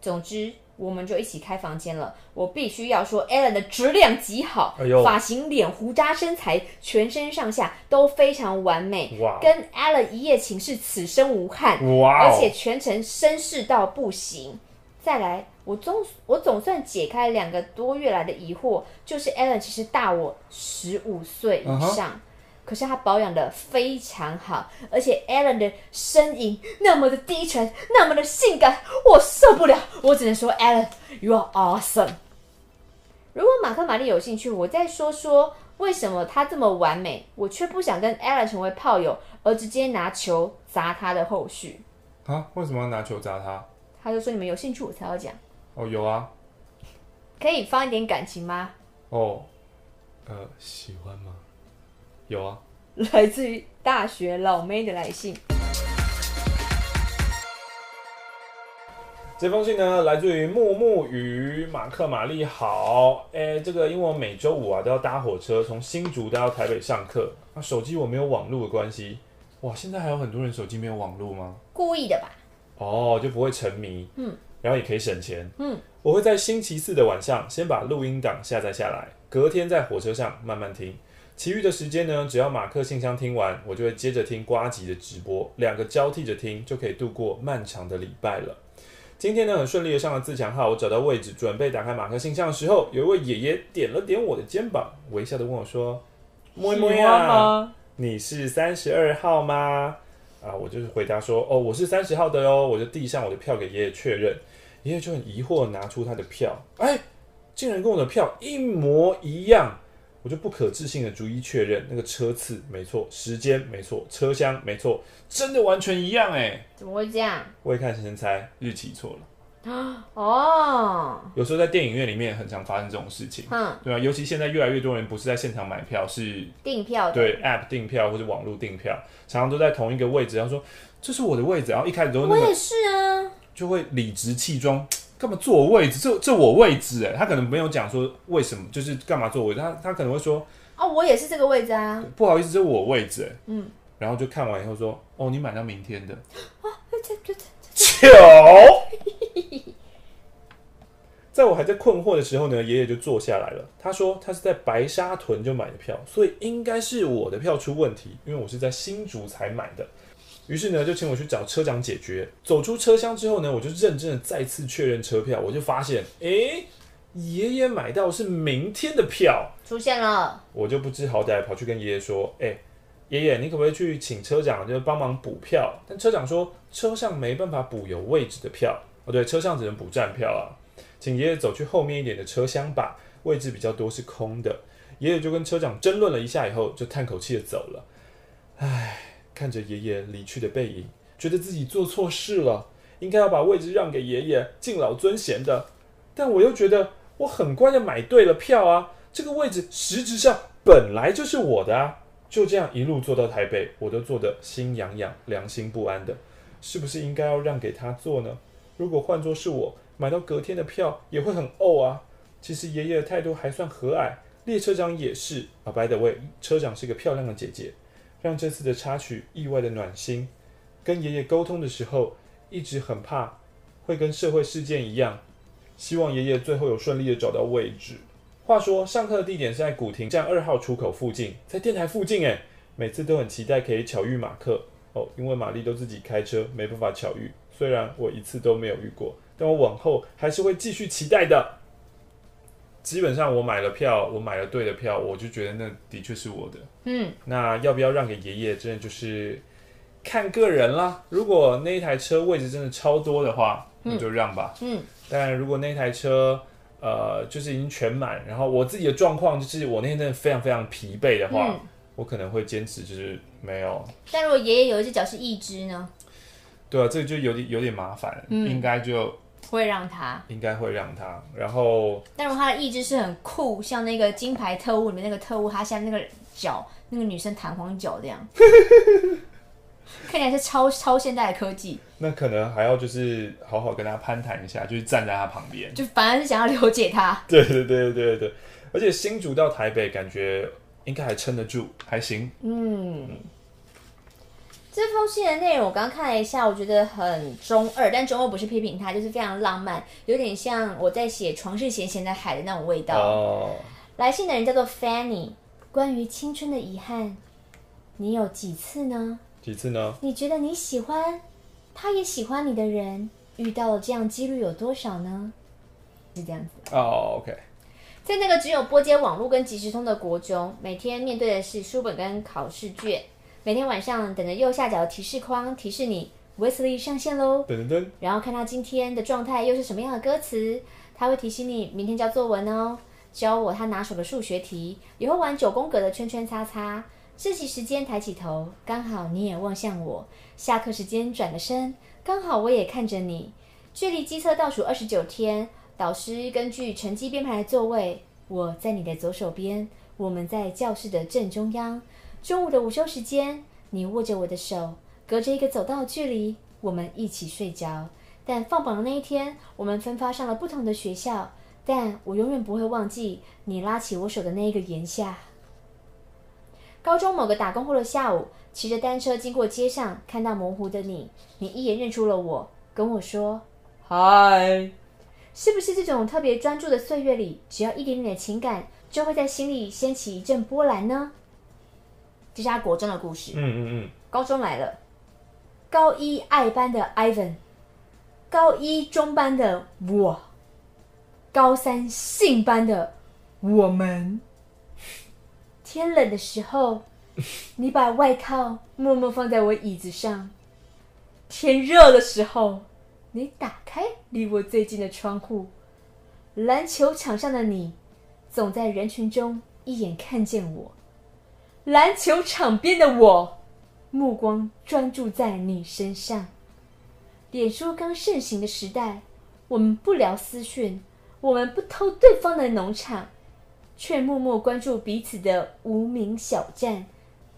总之。我们就一起开房间了。我必须要说，Alan 的质量极好，哎、呦发型、脸、胡渣、身材，全身上下都非常完美。哇跟 Alan 一夜情是此生无憾。哇而且全程绅士到不行。再来，我总我总算解开两个多月来的疑惑，就是 Alan 其实大我十五岁以上。Uh. 可是他保养的非常好，而且 Alan 的声音那么的低沉，那么的性感，我受不了。我只能说，Alan，you are awesome。如果马克玛丽有兴趣，我再说说为什么他这么完美，我却不想跟 Alan 成为炮友，而直接拿球砸他的后续。啊？为什么要拿球砸他？他就说你们有兴趣，我才要讲。哦，有啊。可以放一点感情吗？哦，呃，喜欢吗？有啊，来自于大学老妹的来信。这封信呢，来自于木木与马克玛丽好。哎，这个因为我每周五啊都要搭火车从新竹搭到台北上课，那、啊、手机我没有网络的关系，哇，现在还有很多人手机没有网络吗？故意的吧？哦，就不会沉迷，嗯，然后也可以省钱，嗯，我会在星期四的晚上先把录音档下载下来，隔天在火车上慢慢听。其余的时间呢，只要马克信箱听完，我就会接着听瓜吉的直播，两个交替着听，就可以度过漫长的礼拜了。今天呢，很顺利的上了自强号，我找到位置，准备打开马克信箱的时候，有一位爷爷点了点我的肩膀，微笑的问我说：“摸摸呀，你是三十二号吗？”啊，我就是回答说：“哦，我是三十号的哟。”我就递上我的票给爷爷确认，爷爷就很疑惑拿出他的票，哎，竟然跟我的票一模一样。我就不可置信的逐一确认，那个车次没错，时间没错，车厢没错，真的完全一样哎！怎么会这样？我一看先猜日期错了。哦，有时候在电影院里面很常发生这种事情，嗯，对啊，尤其现在越来越多人不是在现场买票，是订票的，对，App 订票或者网络订票，常常都在同一个位置，然后说这是我的位置，然后一开始都、那个、我也是啊，就会理直气壮。干嘛坐我位置？这这我位置哎，他可能没有讲说为什么，就是干嘛坐我位置。他他可能会说，哦，我也是这个位置啊。不好意思，这是我位置哎。嗯，然后就看完以后说，哦，你买到明天的。啊，这这这巧。<laughs> 在我还在困惑的时候呢，爷爷就坐下来了。他说他是在白沙屯就买的票，所以应该是我的票出问题，因为我是在新竹才买的。于是呢，就请我去找车长解决。走出车厢之后呢，我就认真的再次确认车票，我就发现，诶，爷爷买到是明天的票，出现了。我就不知好歹跑去跟爷爷说，诶，爷爷，你可不可以去请车长，就是帮忙补票？”但车长说：“车上没办法补有位置的票。”哦，对，车上只能补站票啊。请爷爷走去后面一点的车厢吧，位置比较多，是空的。爷爷就跟车长争论了一下，以后就叹口气的走了。唉，看着爷爷离去的背影，觉得自己做错事了，应该要把位置让给爷爷，敬老尊贤的。但我又觉得我很乖的买对了票啊，这个位置实质上本来就是我的啊。就这样一路坐到台北，我都坐得心痒痒、良心不安的，是不是应该要让给他坐呢？如果换作是我，买到隔天的票也会很呕啊。其实爷爷的态度还算和蔼，列车长也是啊。By the way，车长是个漂亮的姐姐，让这次的插曲意外的暖心。跟爷爷沟通的时候，一直很怕会跟社会事件一样，希望爷爷最后有顺利的找到位置。话说，上课的地点是在古亭站二号出口附近，在电台附近诶，每次都很期待可以巧遇马克哦，因为玛丽都自己开车，没办法巧遇。虽然我一次都没有遇过，但我往后还是会继续期待的。基本上我买了票，我买了对的票，我就觉得那的确是我的。嗯，那要不要让给爷爷，真的就是看个人啦。如果那一台车位置真的超多的话，那就让吧。嗯，但如果那台车，呃，就是已经全满，然后我自己的状况就是我那天真的非常非常疲惫的话，嗯、我可能会坚持就是没有。但如果爷爷有一只脚是一只呢？对啊，这个就有点有点麻烦，嗯、应该就会让他，应该会让他。然后，但如果他的意志是很酷，像那个金牌特务里面那个特务，他像那个脚，那个女生弹簧脚这样。<laughs> 看起来是超超现代的科技，那可能还要就是好好跟他攀谈一下，就是站在他旁边，就反而是想要了解他。对对对对对，而且新竹到台北感觉应该还撑得住，还行。嗯，嗯，这封信的内容我刚刚看了一下，我觉得很中二，但中二不是批评他，就是非常浪漫，有点像我在写床是咸咸的海的那种味道。哦，来信的人叫做 Fanny，关于青春的遗憾，你有几次呢？几次呢？你觉得你喜欢，他也喜欢你的人，遇到了这样几率有多少呢？是这样子哦。Oh, OK，在那个只有拨接网络跟即时通的国中，每天面对的是书本跟考试卷，每天晚上等着右下角的提示框提示你 Wesley 上线喽。噔噔噔。然后看他今天的状态又是什么样的歌词，他会提醒你明天交作文哦，教我他拿手的数学题，也会玩九宫格的圈圈叉叉。自习时间抬起头，刚好你也望向我；下课时间转个身，刚好我也看着你。距离机测倒数二十九天，导师根据成绩编排的座位，我在你的左手边，我们在教室的正中央。中午的午休时间，你握着我的手，隔着一个走道距离，我们一起睡着。但放榜的那一天，我们分发上了不同的学校，但我永远不会忘记你拉起我手的那一个炎夏。高中某个打工后的下午，骑着单车经过街上，看到模糊的你，你一眼认出了我，跟我说：“嗨。”是不是这种特别专注的岁月里，只要一点点的情感，就会在心里掀起一阵波澜呢？这是他国中的故事。嗯嗯嗯。高中来了，高一爱班的 Ivan，高一中班的我，高三性班的我们。天冷的时候，<laughs> 你把外套默默放在我椅子上；天热的时候，你打开离我最近的窗户。篮球场上的你，总在人群中一眼看见我；篮球场边的我，目光专注在你身上。脸书刚盛行的时代，我们不聊私讯，我们不偷对方的农场。却默默关注彼此的无名小站，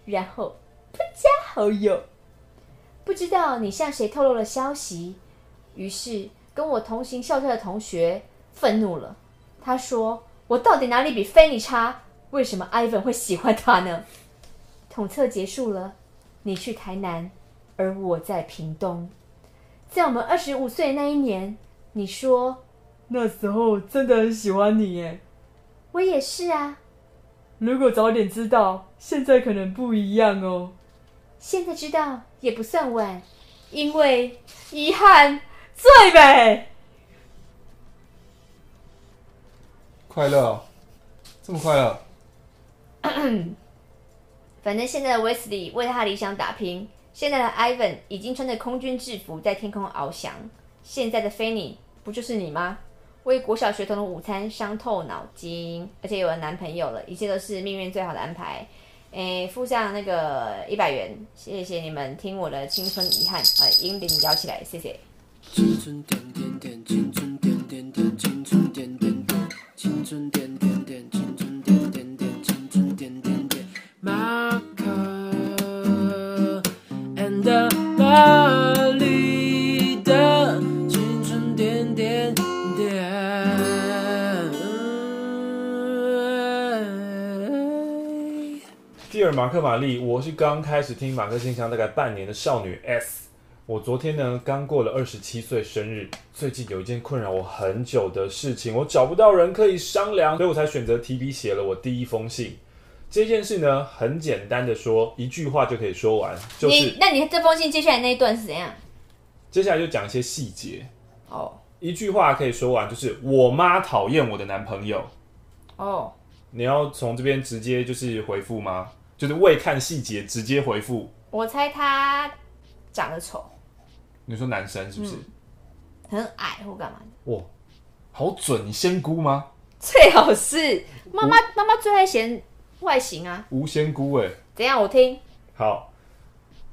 然后不加好友。不知道你向谁透露了消息，于是跟我同行校车的同学愤怒了。他说：“我到底哪里比菲尼差？为什么 Ivan 会喜欢他呢？”统测结束了，你去台南，而我在屏东。在我们二十五岁那一年，你说那时候真的很喜欢你耶。我也是啊。如果早点知道，现在可能不一样哦。现在知道也不算晚，因为遗憾最美。快乐，这么快乐。<clears throat> 反正现在的 Wesley 为他理想打拼，现在的 Ivan 已经穿着空军制服在天空翱翔，现在的 Fanny 不就是你吗？为国小学童的午餐伤透脑筋，而且有了男朋友了，一切都是命运最好的安排。诶，附上那个一百元，谢谢你们听我的青春遗憾，呃，音铃摇起来，谢谢。青春点点点，青春点点点，点点点，点点 Lolly 的青春点点点。第二，马克玛丽，我是刚开始听马克信箱大概半年的少女 S。我昨天呢刚过了二十七岁生日，最近有一件困扰我很久的事情，我找不到人可以商量，所以我才选择提笔写了我第一封信。这件事呢很简单的说，一句话就可以说完，就是你，那你这封信接下来那一段是怎样？接下来就讲一些细节。哦，oh. 一句话可以说完，就是我妈讨厌我的男朋友。哦，oh. 你要从这边直接就是回复吗？就是未看细节直接回复。我猜他长得丑。你说男生是不是？嗯、很矮或干嘛的？哇，好准！你仙姑吗？最好是妈妈，妈妈最爱嫌外形啊。无仙姑哎，怎样？我听。好，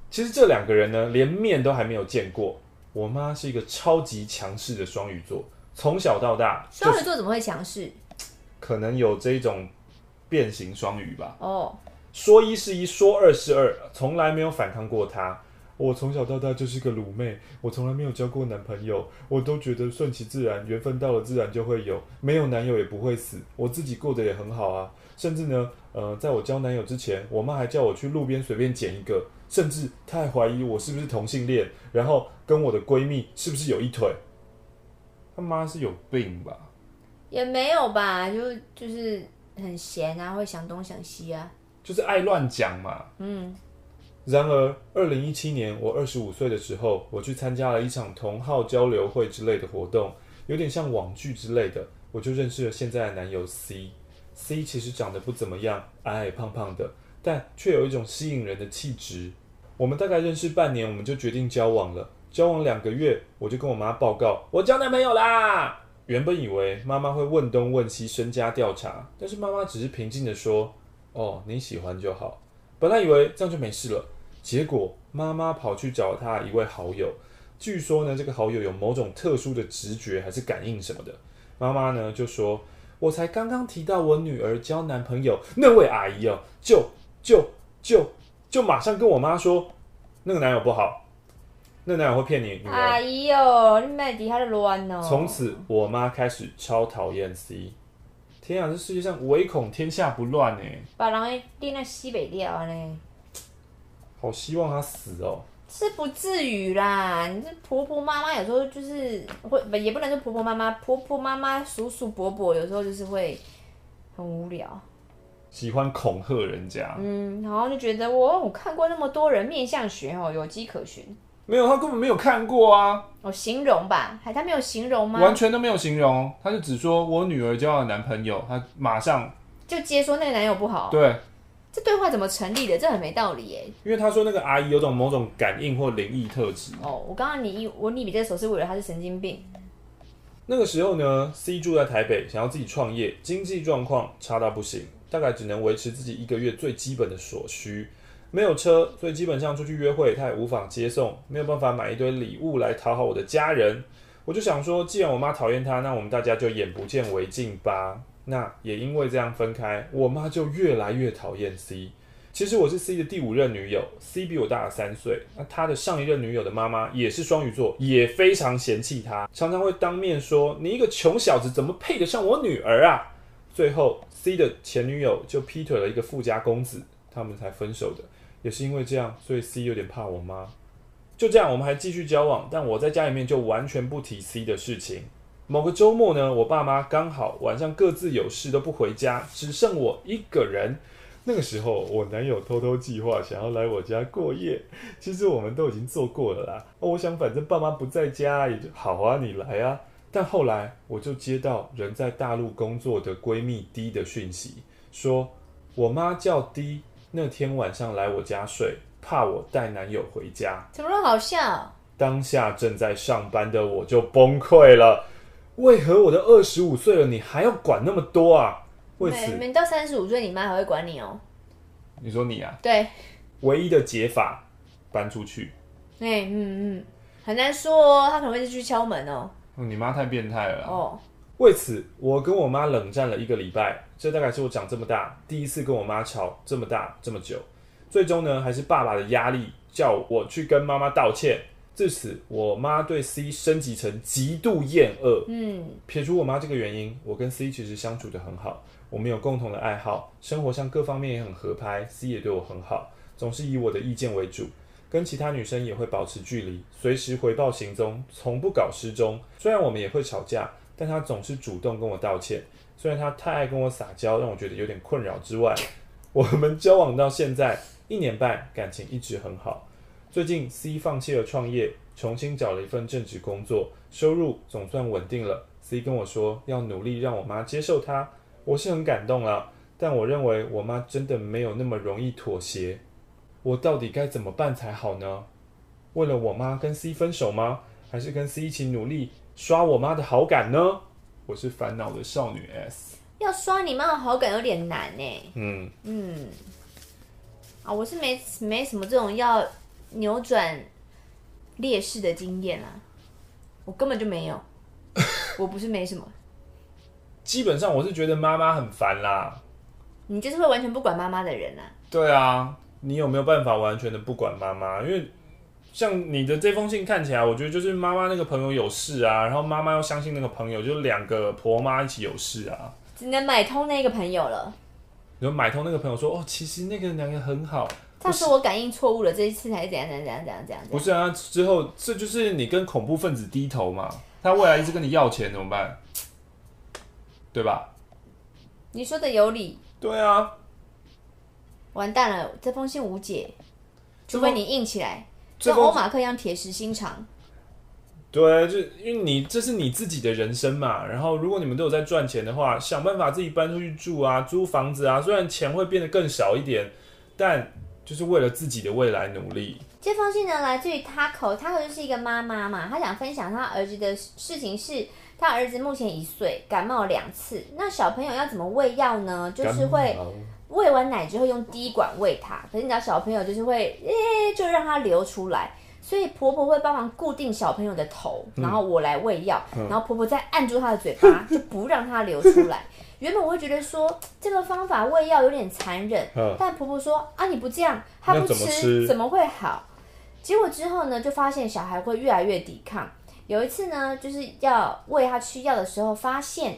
其实这两个人呢，连面都还没有见过。我妈是一个超级强势的双鱼座，从小到大。双鱼座怎么会强势？可能有这种变形双鱼吧。哦，说一是一，说二是二，从来没有反抗过她。我从小到大就是个卤妹，我从来没有交过男朋友，我都觉得顺其自然，缘分到了自然就会有，没有男友也不会死，我自己过得也很好啊。甚至呢，呃，在我交男友之前，我妈还叫我去路边随便捡一个，甚至她还怀疑我是不是同性恋，然后跟我的闺蜜是不是有一腿。他妈是有病吧？也没有吧，就就是很闲啊，会想东想西啊，就是爱乱讲嘛。嗯。然而，二零一七年我二十五岁的时候，我去参加了一场同好交流会之类的活动，有点像网剧之类的，我就认识了现在的男友 C。C 其实长得不怎么样，矮矮胖胖的，但却有一种吸引人的气质。我们大概认识半年，我们就决定交往了。交往两个月，我就跟我妈报告我交男朋友啦。原本以为妈妈会问东问西，身家调查，但是妈妈只是平静地说：“哦，你喜欢就好。”本来以为这样就没事了。结果妈妈跑去找她一位好友，据说呢，这个好友有某种特殊的直觉还是感应什么的。妈妈呢就说：“我才刚刚提到我女儿交男朋友，那位阿姨哦，就就就就马上跟我妈说，那个男友不好，那个男友会骗你女儿。”阿姨哦，你麦底下的乱哦。从此我妈开始超讨厌 C。天啊，这世界上唯恐天下不乱呢。把人给那西北掉呢。好希望他死哦！是不至于啦，你这婆婆妈妈有时候就是会，也不能说婆婆妈妈，婆婆妈妈、叔叔伯伯有时候就是会很无聊，喜欢恐吓人家。嗯，然后就觉得我我看过那么多人面相学哦，有迹可循。没有，他根本没有看过啊。哦形容吧，还他没有形容吗？完全都没有形容，他就只说我女儿交了男朋友，他马上就接说那个男友不好。对。这对话怎么成立的？这很没道理耶。因为他说那个阿姨有种某种感应或灵异特质。哦，我刚刚你我你比这个手势，我以为他是神经病。那个时候呢，C 住在台北，想要自己创业，经济状况差到不行，大概只能维持自己一个月最基本的所需。没有车，所以基本上出去约会他也无法接送，没有办法买一堆礼物来讨好我的家人。我就想说，既然我妈讨厌他，那我们大家就眼不见为净吧。那也因为这样分开，我妈就越来越讨厌 C。其实我是 C 的第五任女友，C 比我大了三岁。那他的上一任女友的妈妈也是双鱼座，也非常嫌弃他，常常会当面说：“你一个穷小子怎么配得上我女儿啊？”最后 C 的前女友就劈腿了一个富家公子，他们才分手的。也是因为这样，所以 C 有点怕我妈。就这样，我们还继续交往，但我在家里面就完全不提 C 的事情。某个周末呢，我爸妈刚好晚上各自有事都不回家，只剩我一个人。那个时候，我男友偷偷计划想要来我家过夜。其实我们都已经做过了啦。我想反正爸妈不在家，也就好啊，你来啊。但后来我就接到人在大陆工作的闺蜜 D 的讯息，说我妈叫 D，那天晚上来我家睡，怕我带男友回家。怎么那么好笑？当下正在上班的我就崩溃了。为何我都二十五岁了，你还要管那么多啊？为此，没到三十五岁，你妈还会管你哦。你说你啊？对，唯一的解法，搬出去。哎、欸，嗯嗯，很难说哦，他可能会是去敲门哦。你妈太变态了哦。为此，我跟我妈冷战了一个礼拜，这大概是我长这么大第一次跟我妈吵这么大这么久。最终呢，还是爸爸的压力叫我去跟妈妈道歉。自此，我妈对 C 升级成极度厌恶。嗯，撇除我妈这个原因，我跟 C 其实相处得很好。我们有共同的爱好，生活上各方面也很合拍。C 也对我很好，总是以我的意见为主，跟其他女生也会保持距离，随时回报行踪，从不搞失踪。虽然我们也会吵架，但她总是主动跟我道歉。虽然她太爱跟我撒娇，让我觉得有点困扰之外，我们交往到现在一年半，感情一直很好。最近 C 放弃了创业，重新找了一份正职工作，收入总算稳定了。C 跟我说要努力让我妈接受他，我是很感动了。但我认为我妈真的没有那么容易妥协，我到底该怎么办才好呢？为了我妈跟 C 分手吗？还是跟 C 一起努力刷我妈的好感呢？我是烦恼的少女 S，要刷你妈的好感有点难呢。嗯嗯，啊，我是没没什么这种要。扭转劣势的经验啊，我根本就没有，<laughs> 我不是没什么。基本上我是觉得妈妈很烦啦。你就是会完全不管妈妈的人啊？对啊，你有没有办法完全的不管妈妈？因为像你的这封信看起来，我觉得就是妈妈那个朋友有事啊，然后妈妈要相信那个朋友，就两个婆妈一起有事啊。只能买通那个朋友了。然后买通那个朋友说：“哦，其实那个两个很好。”他说我感应错误了，这一次还是怎样怎样怎样怎样怎样？不是啊，之后这就是你跟恐怖分子低头嘛？他未来一直跟你要钱怎么办？对吧？你说的有理。对啊。完蛋了，这封信无解，除非你硬起来，像欧马克一样铁石心肠。对，就因为你这是你自己的人生嘛。然后如果你们都有在赚钱的话，想办法自己搬出去住啊，租房子啊，虽然钱会变得更少一点，但。就是为了自己的未来努力。这封信呢，来自于 Taco，Taco 就是一个妈妈嘛，她想分享她儿子的事情是，她儿子目前一岁，感冒两次。那小朋友要怎么喂药呢？就是会喂完奶之后用滴管喂他，可是你知道小朋友就是会，诶、欸，就让他流出来，所以婆婆会帮忙固定小朋友的头，然后我来喂药，嗯、然后婆婆再按住他的嘴巴，<laughs> 就不让他流出来。原本我会觉得说这个方法喂药有点残忍，但婆婆说啊，你不这样，他不吃，怎么会好？结果之后呢，就发现小孩会越来越抵抗。有一次呢，就是要喂他吃药的时候，发现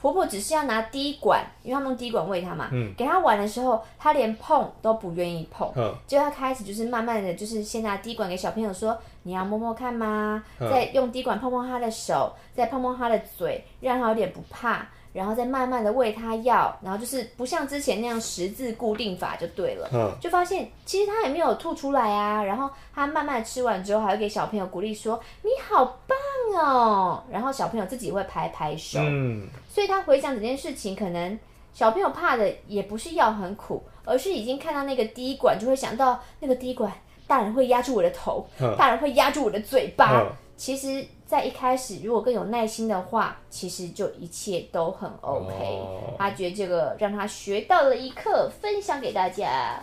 婆婆只是要拿滴管，因为他们用滴管喂他嘛，嗯，给他玩的时候，他连碰都不愿意碰。结果他开始就是慢慢的就是先拿滴管给小朋友说，你要摸摸看吗？再用滴管碰碰他的手，再碰碰他的嘴，让他有点不怕。然后再慢慢的喂他药，然后就是不像之前那样十字固定法就对了，嗯，就发现其实他也没有吐出来啊。然后他慢慢吃完之后，还会给小朋友鼓励说：“你好棒哦！”然后小朋友自己会拍拍手，嗯，所以他回想整件事情，可能小朋友怕的也不是药很苦，而是已经看到那个滴管，就会想到那个滴管，大人会压住我的头，嗯，大人会压住我的嘴巴，嗯，其实。在一开始，如果更有耐心的话，其实就一切都很 OK。Oh. 他觉得这个让他学到了一课，分享给大家。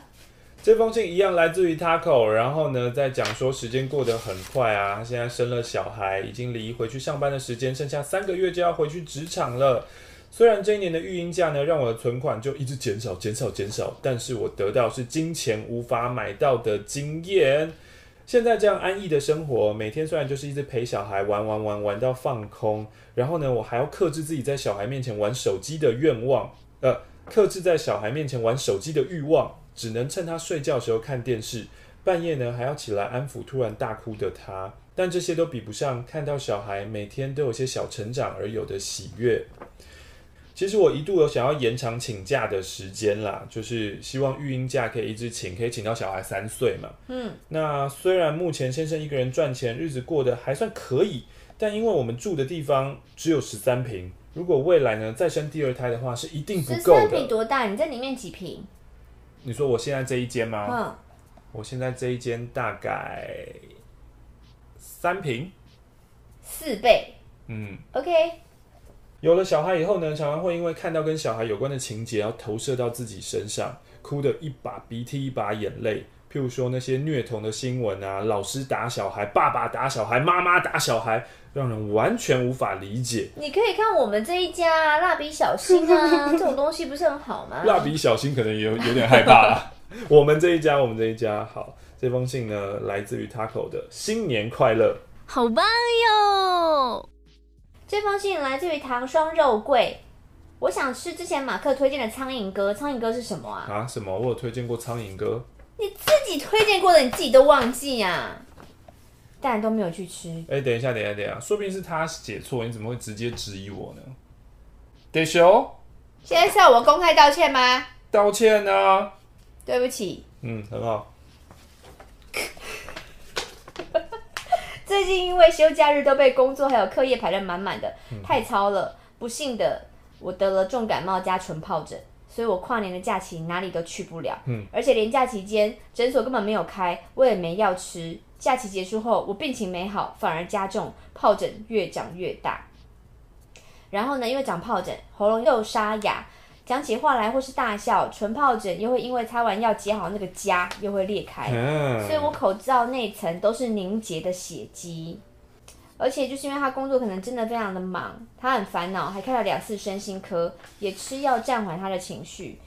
这封信一样来自于 Taco，然后呢，在讲说时间过得很快啊，他现在生了小孩，已经离回去上班的时间剩下三个月就要回去职场了。虽然这一年的育婴假呢，让我的存款就一直减少、减少、减少，但是我得到是金钱无法买到的经验。现在这样安逸的生活，每天虽然就是一直陪小孩玩玩玩玩到放空，然后呢，我还要克制自己在小孩面前玩手机的愿望，呃，克制在小孩面前玩手机的欲望，只能趁他睡觉时候看电视，半夜呢还要起来安抚突然大哭的他，但这些都比不上看到小孩每天都有些小成长而有的喜悦。其实我一度有想要延长请假的时间啦，就是希望育婴假可以一直请，可以请到小孩三岁嘛。嗯，那虽然目前先生一个人赚钱，日子过得还算可以，但因为我们住的地方只有十三平，如果未来呢再生第二胎的话，是一定不够的。十三平多大？你在里面几平？你说我现在这一间吗？嗯，我现在这一间大概三平，四倍。嗯，OK。有了小孩以后呢，常常会因为看到跟小孩有关的情节，要投射到自己身上，哭得一把鼻涕一把眼泪。譬如说那些虐童的新闻啊，老师打小孩，爸爸打小孩，妈妈打小孩，让人完全无法理解。你可以看我们这一家蜡笔小新啊，<laughs> 这种东西不是很好吗？蜡笔小新可能有有点害怕啦。<laughs> 我们这一家，我们这一家好。这封信呢，来自于 Taco 的新年快乐，好棒哟！这封信来自于糖霜肉桂，我想吃之前马克推荐的苍蝇哥。苍蝇哥是什么啊？啊，什么？我有推荐过苍蝇哥。你自己推荐过的，你自己都忘记啊？但都没有去吃。哎、欸，等一下，等一下，等一下，说不定是他写错，你怎么会直接质疑我呢？得修，现在是要我公开道歉吗？道歉呢、啊？对不起。嗯，很好。最近因为休假日都被工作还有课业排得满满的，太操了。不幸的，我得了重感冒加纯疱疹，所以我跨年的假期哪里都去不了。嗯，而且连假期间诊所根本没有开，我也没药吃。假期结束后，我病情没好，反而加重，疱疹越长越大。然后呢，因为长疱疹，喉咙又沙哑。讲起话来或是大笑，唇疱疹又会因为擦完药结好那个痂又会裂开，嗯、所以我口罩内层都是凝结的血迹。而且就是因为他工作可能真的非常的忙，他很烦恼，还开了两次身心科，也吃药暂缓他的情绪。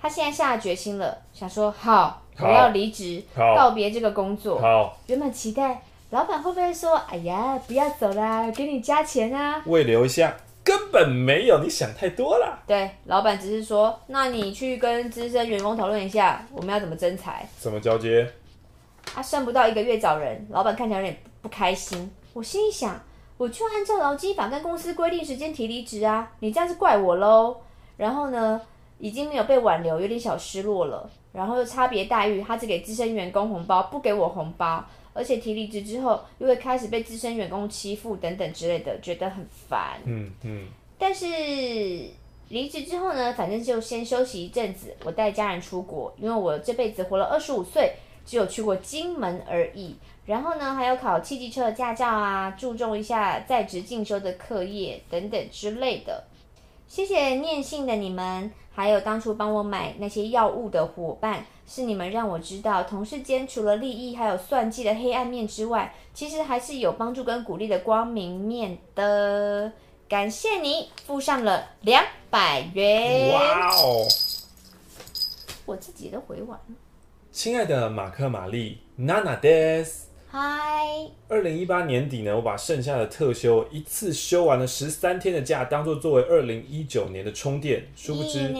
他现在下了决心了，想说好，我要离职，告别这个工作。好，原本期待老板会不会说，哎呀，不要走啦，给你加钱啊，未留一下。根本没有，你想太多了。对，老板只是说，那你去跟资深员工讨论一下，我们要怎么增财，怎么交接。他、啊、剩不到一个月找人，老板看起来有点不开心。我心里想，我就按照劳基法跟公司规定时间提离职啊，你这样是怪我喽。然后呢，已经没有被挽留，有点小失落了。然后又差别待遇，他只给资深员工红包，不给我红包。而且提离职之后，又会开始被资深员工欺负等等之类的，觉得很烦。嗯嗯。但是离职之后呢，反正就先休息一阵子。我带家人出国，因为我这辈子活了二十五岁，只有去过金门而已。然后呢，还有考汽机车的驾照啊，注重一下在职进修的课业等等之类的。谢谢念信的你们，还有当初帮我买那些药物的伙伴。是你们让我知道，同事间除了利益还有算计的黑暗面之外，其实还是有帮助跟鼓励的光明面的。感谢你付上了两百元。哇哦！我自己都回完了。亲爱的马克玛丽，娜娜です。嗨。二零一八年底呢，我把剩下的特休一次休完了十三天的假，当做作为二零一九年的充电。殊不知。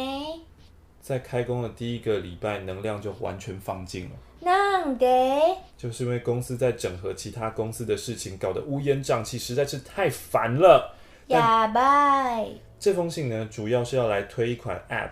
在开工的第一个礼拜，能量就完全放尽了。なんで？就是因为公司在整合其他公司的事情，搞得乌烟瘴气，实在是太烦了。呀拜！这封信呢，主要是要来推一款 App，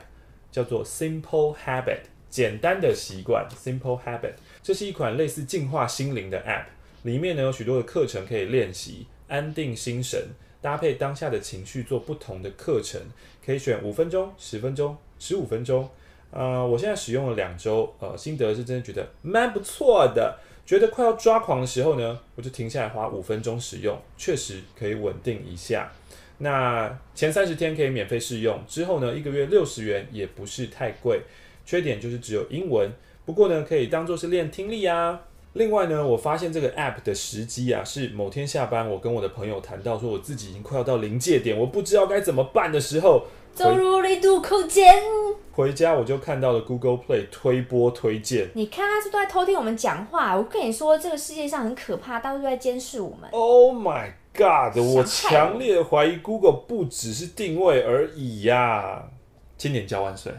叫做 Simple Habit， 简单的习惯。Simple Habit，这是一款类似净化心灵的 App，里面呢有许多的课程可以练习，安定心神，搭配当下的情绪做不同的课程，可以选五分钟、十分钟。十五分钟，呃，我现在使用了两周，呃，心得是真的觉得蛮不错的。觉得快要抓狂的时候呢，我就停下来花五分钟使用，确实可以稳定一下。那前三十天可以免费试用，之后呢，一个月六十元也不是太贵。缺点就是只有英文，不过呢，可以当做是练听力啊。另外呢，我发现这个 app 的时机啊，是某天下班，我跟我的朋友谈到说，我自己已经快要到临界点，我不知道该怎么办的时候。走入力度空间。回家我就看到了 Google Play 推播推荐。你看他是都在偷听我们讲话？我跟你说，这个世界上很可怕，到处都在监视我们。Oh my God！我强烈怀疑 Google 不只是定位而已呀、啊！今年交万岁。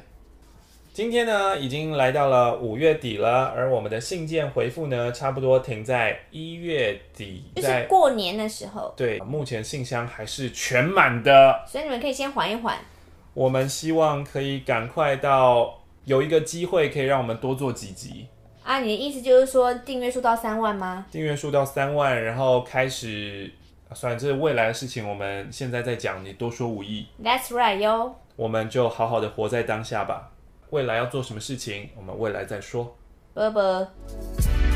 今天呢，已经来到了五月底了，而我们的信件回复呢，差不多停在一月底，就是过年的时候。对，目前信箱还是全满的，所以你们可以先缓一缓。我们希望可以赶快到有一个机会，可以让我们多做几集啊！你的意思就是说订阅数到三万吗？订阅数到三万，然后开始，算了，这是未来的事情，我们现在在讲，你多说无益。That's right 哟。我们就好好的活在当下吧。未来要做什么事情，我们未来再说。拜拜。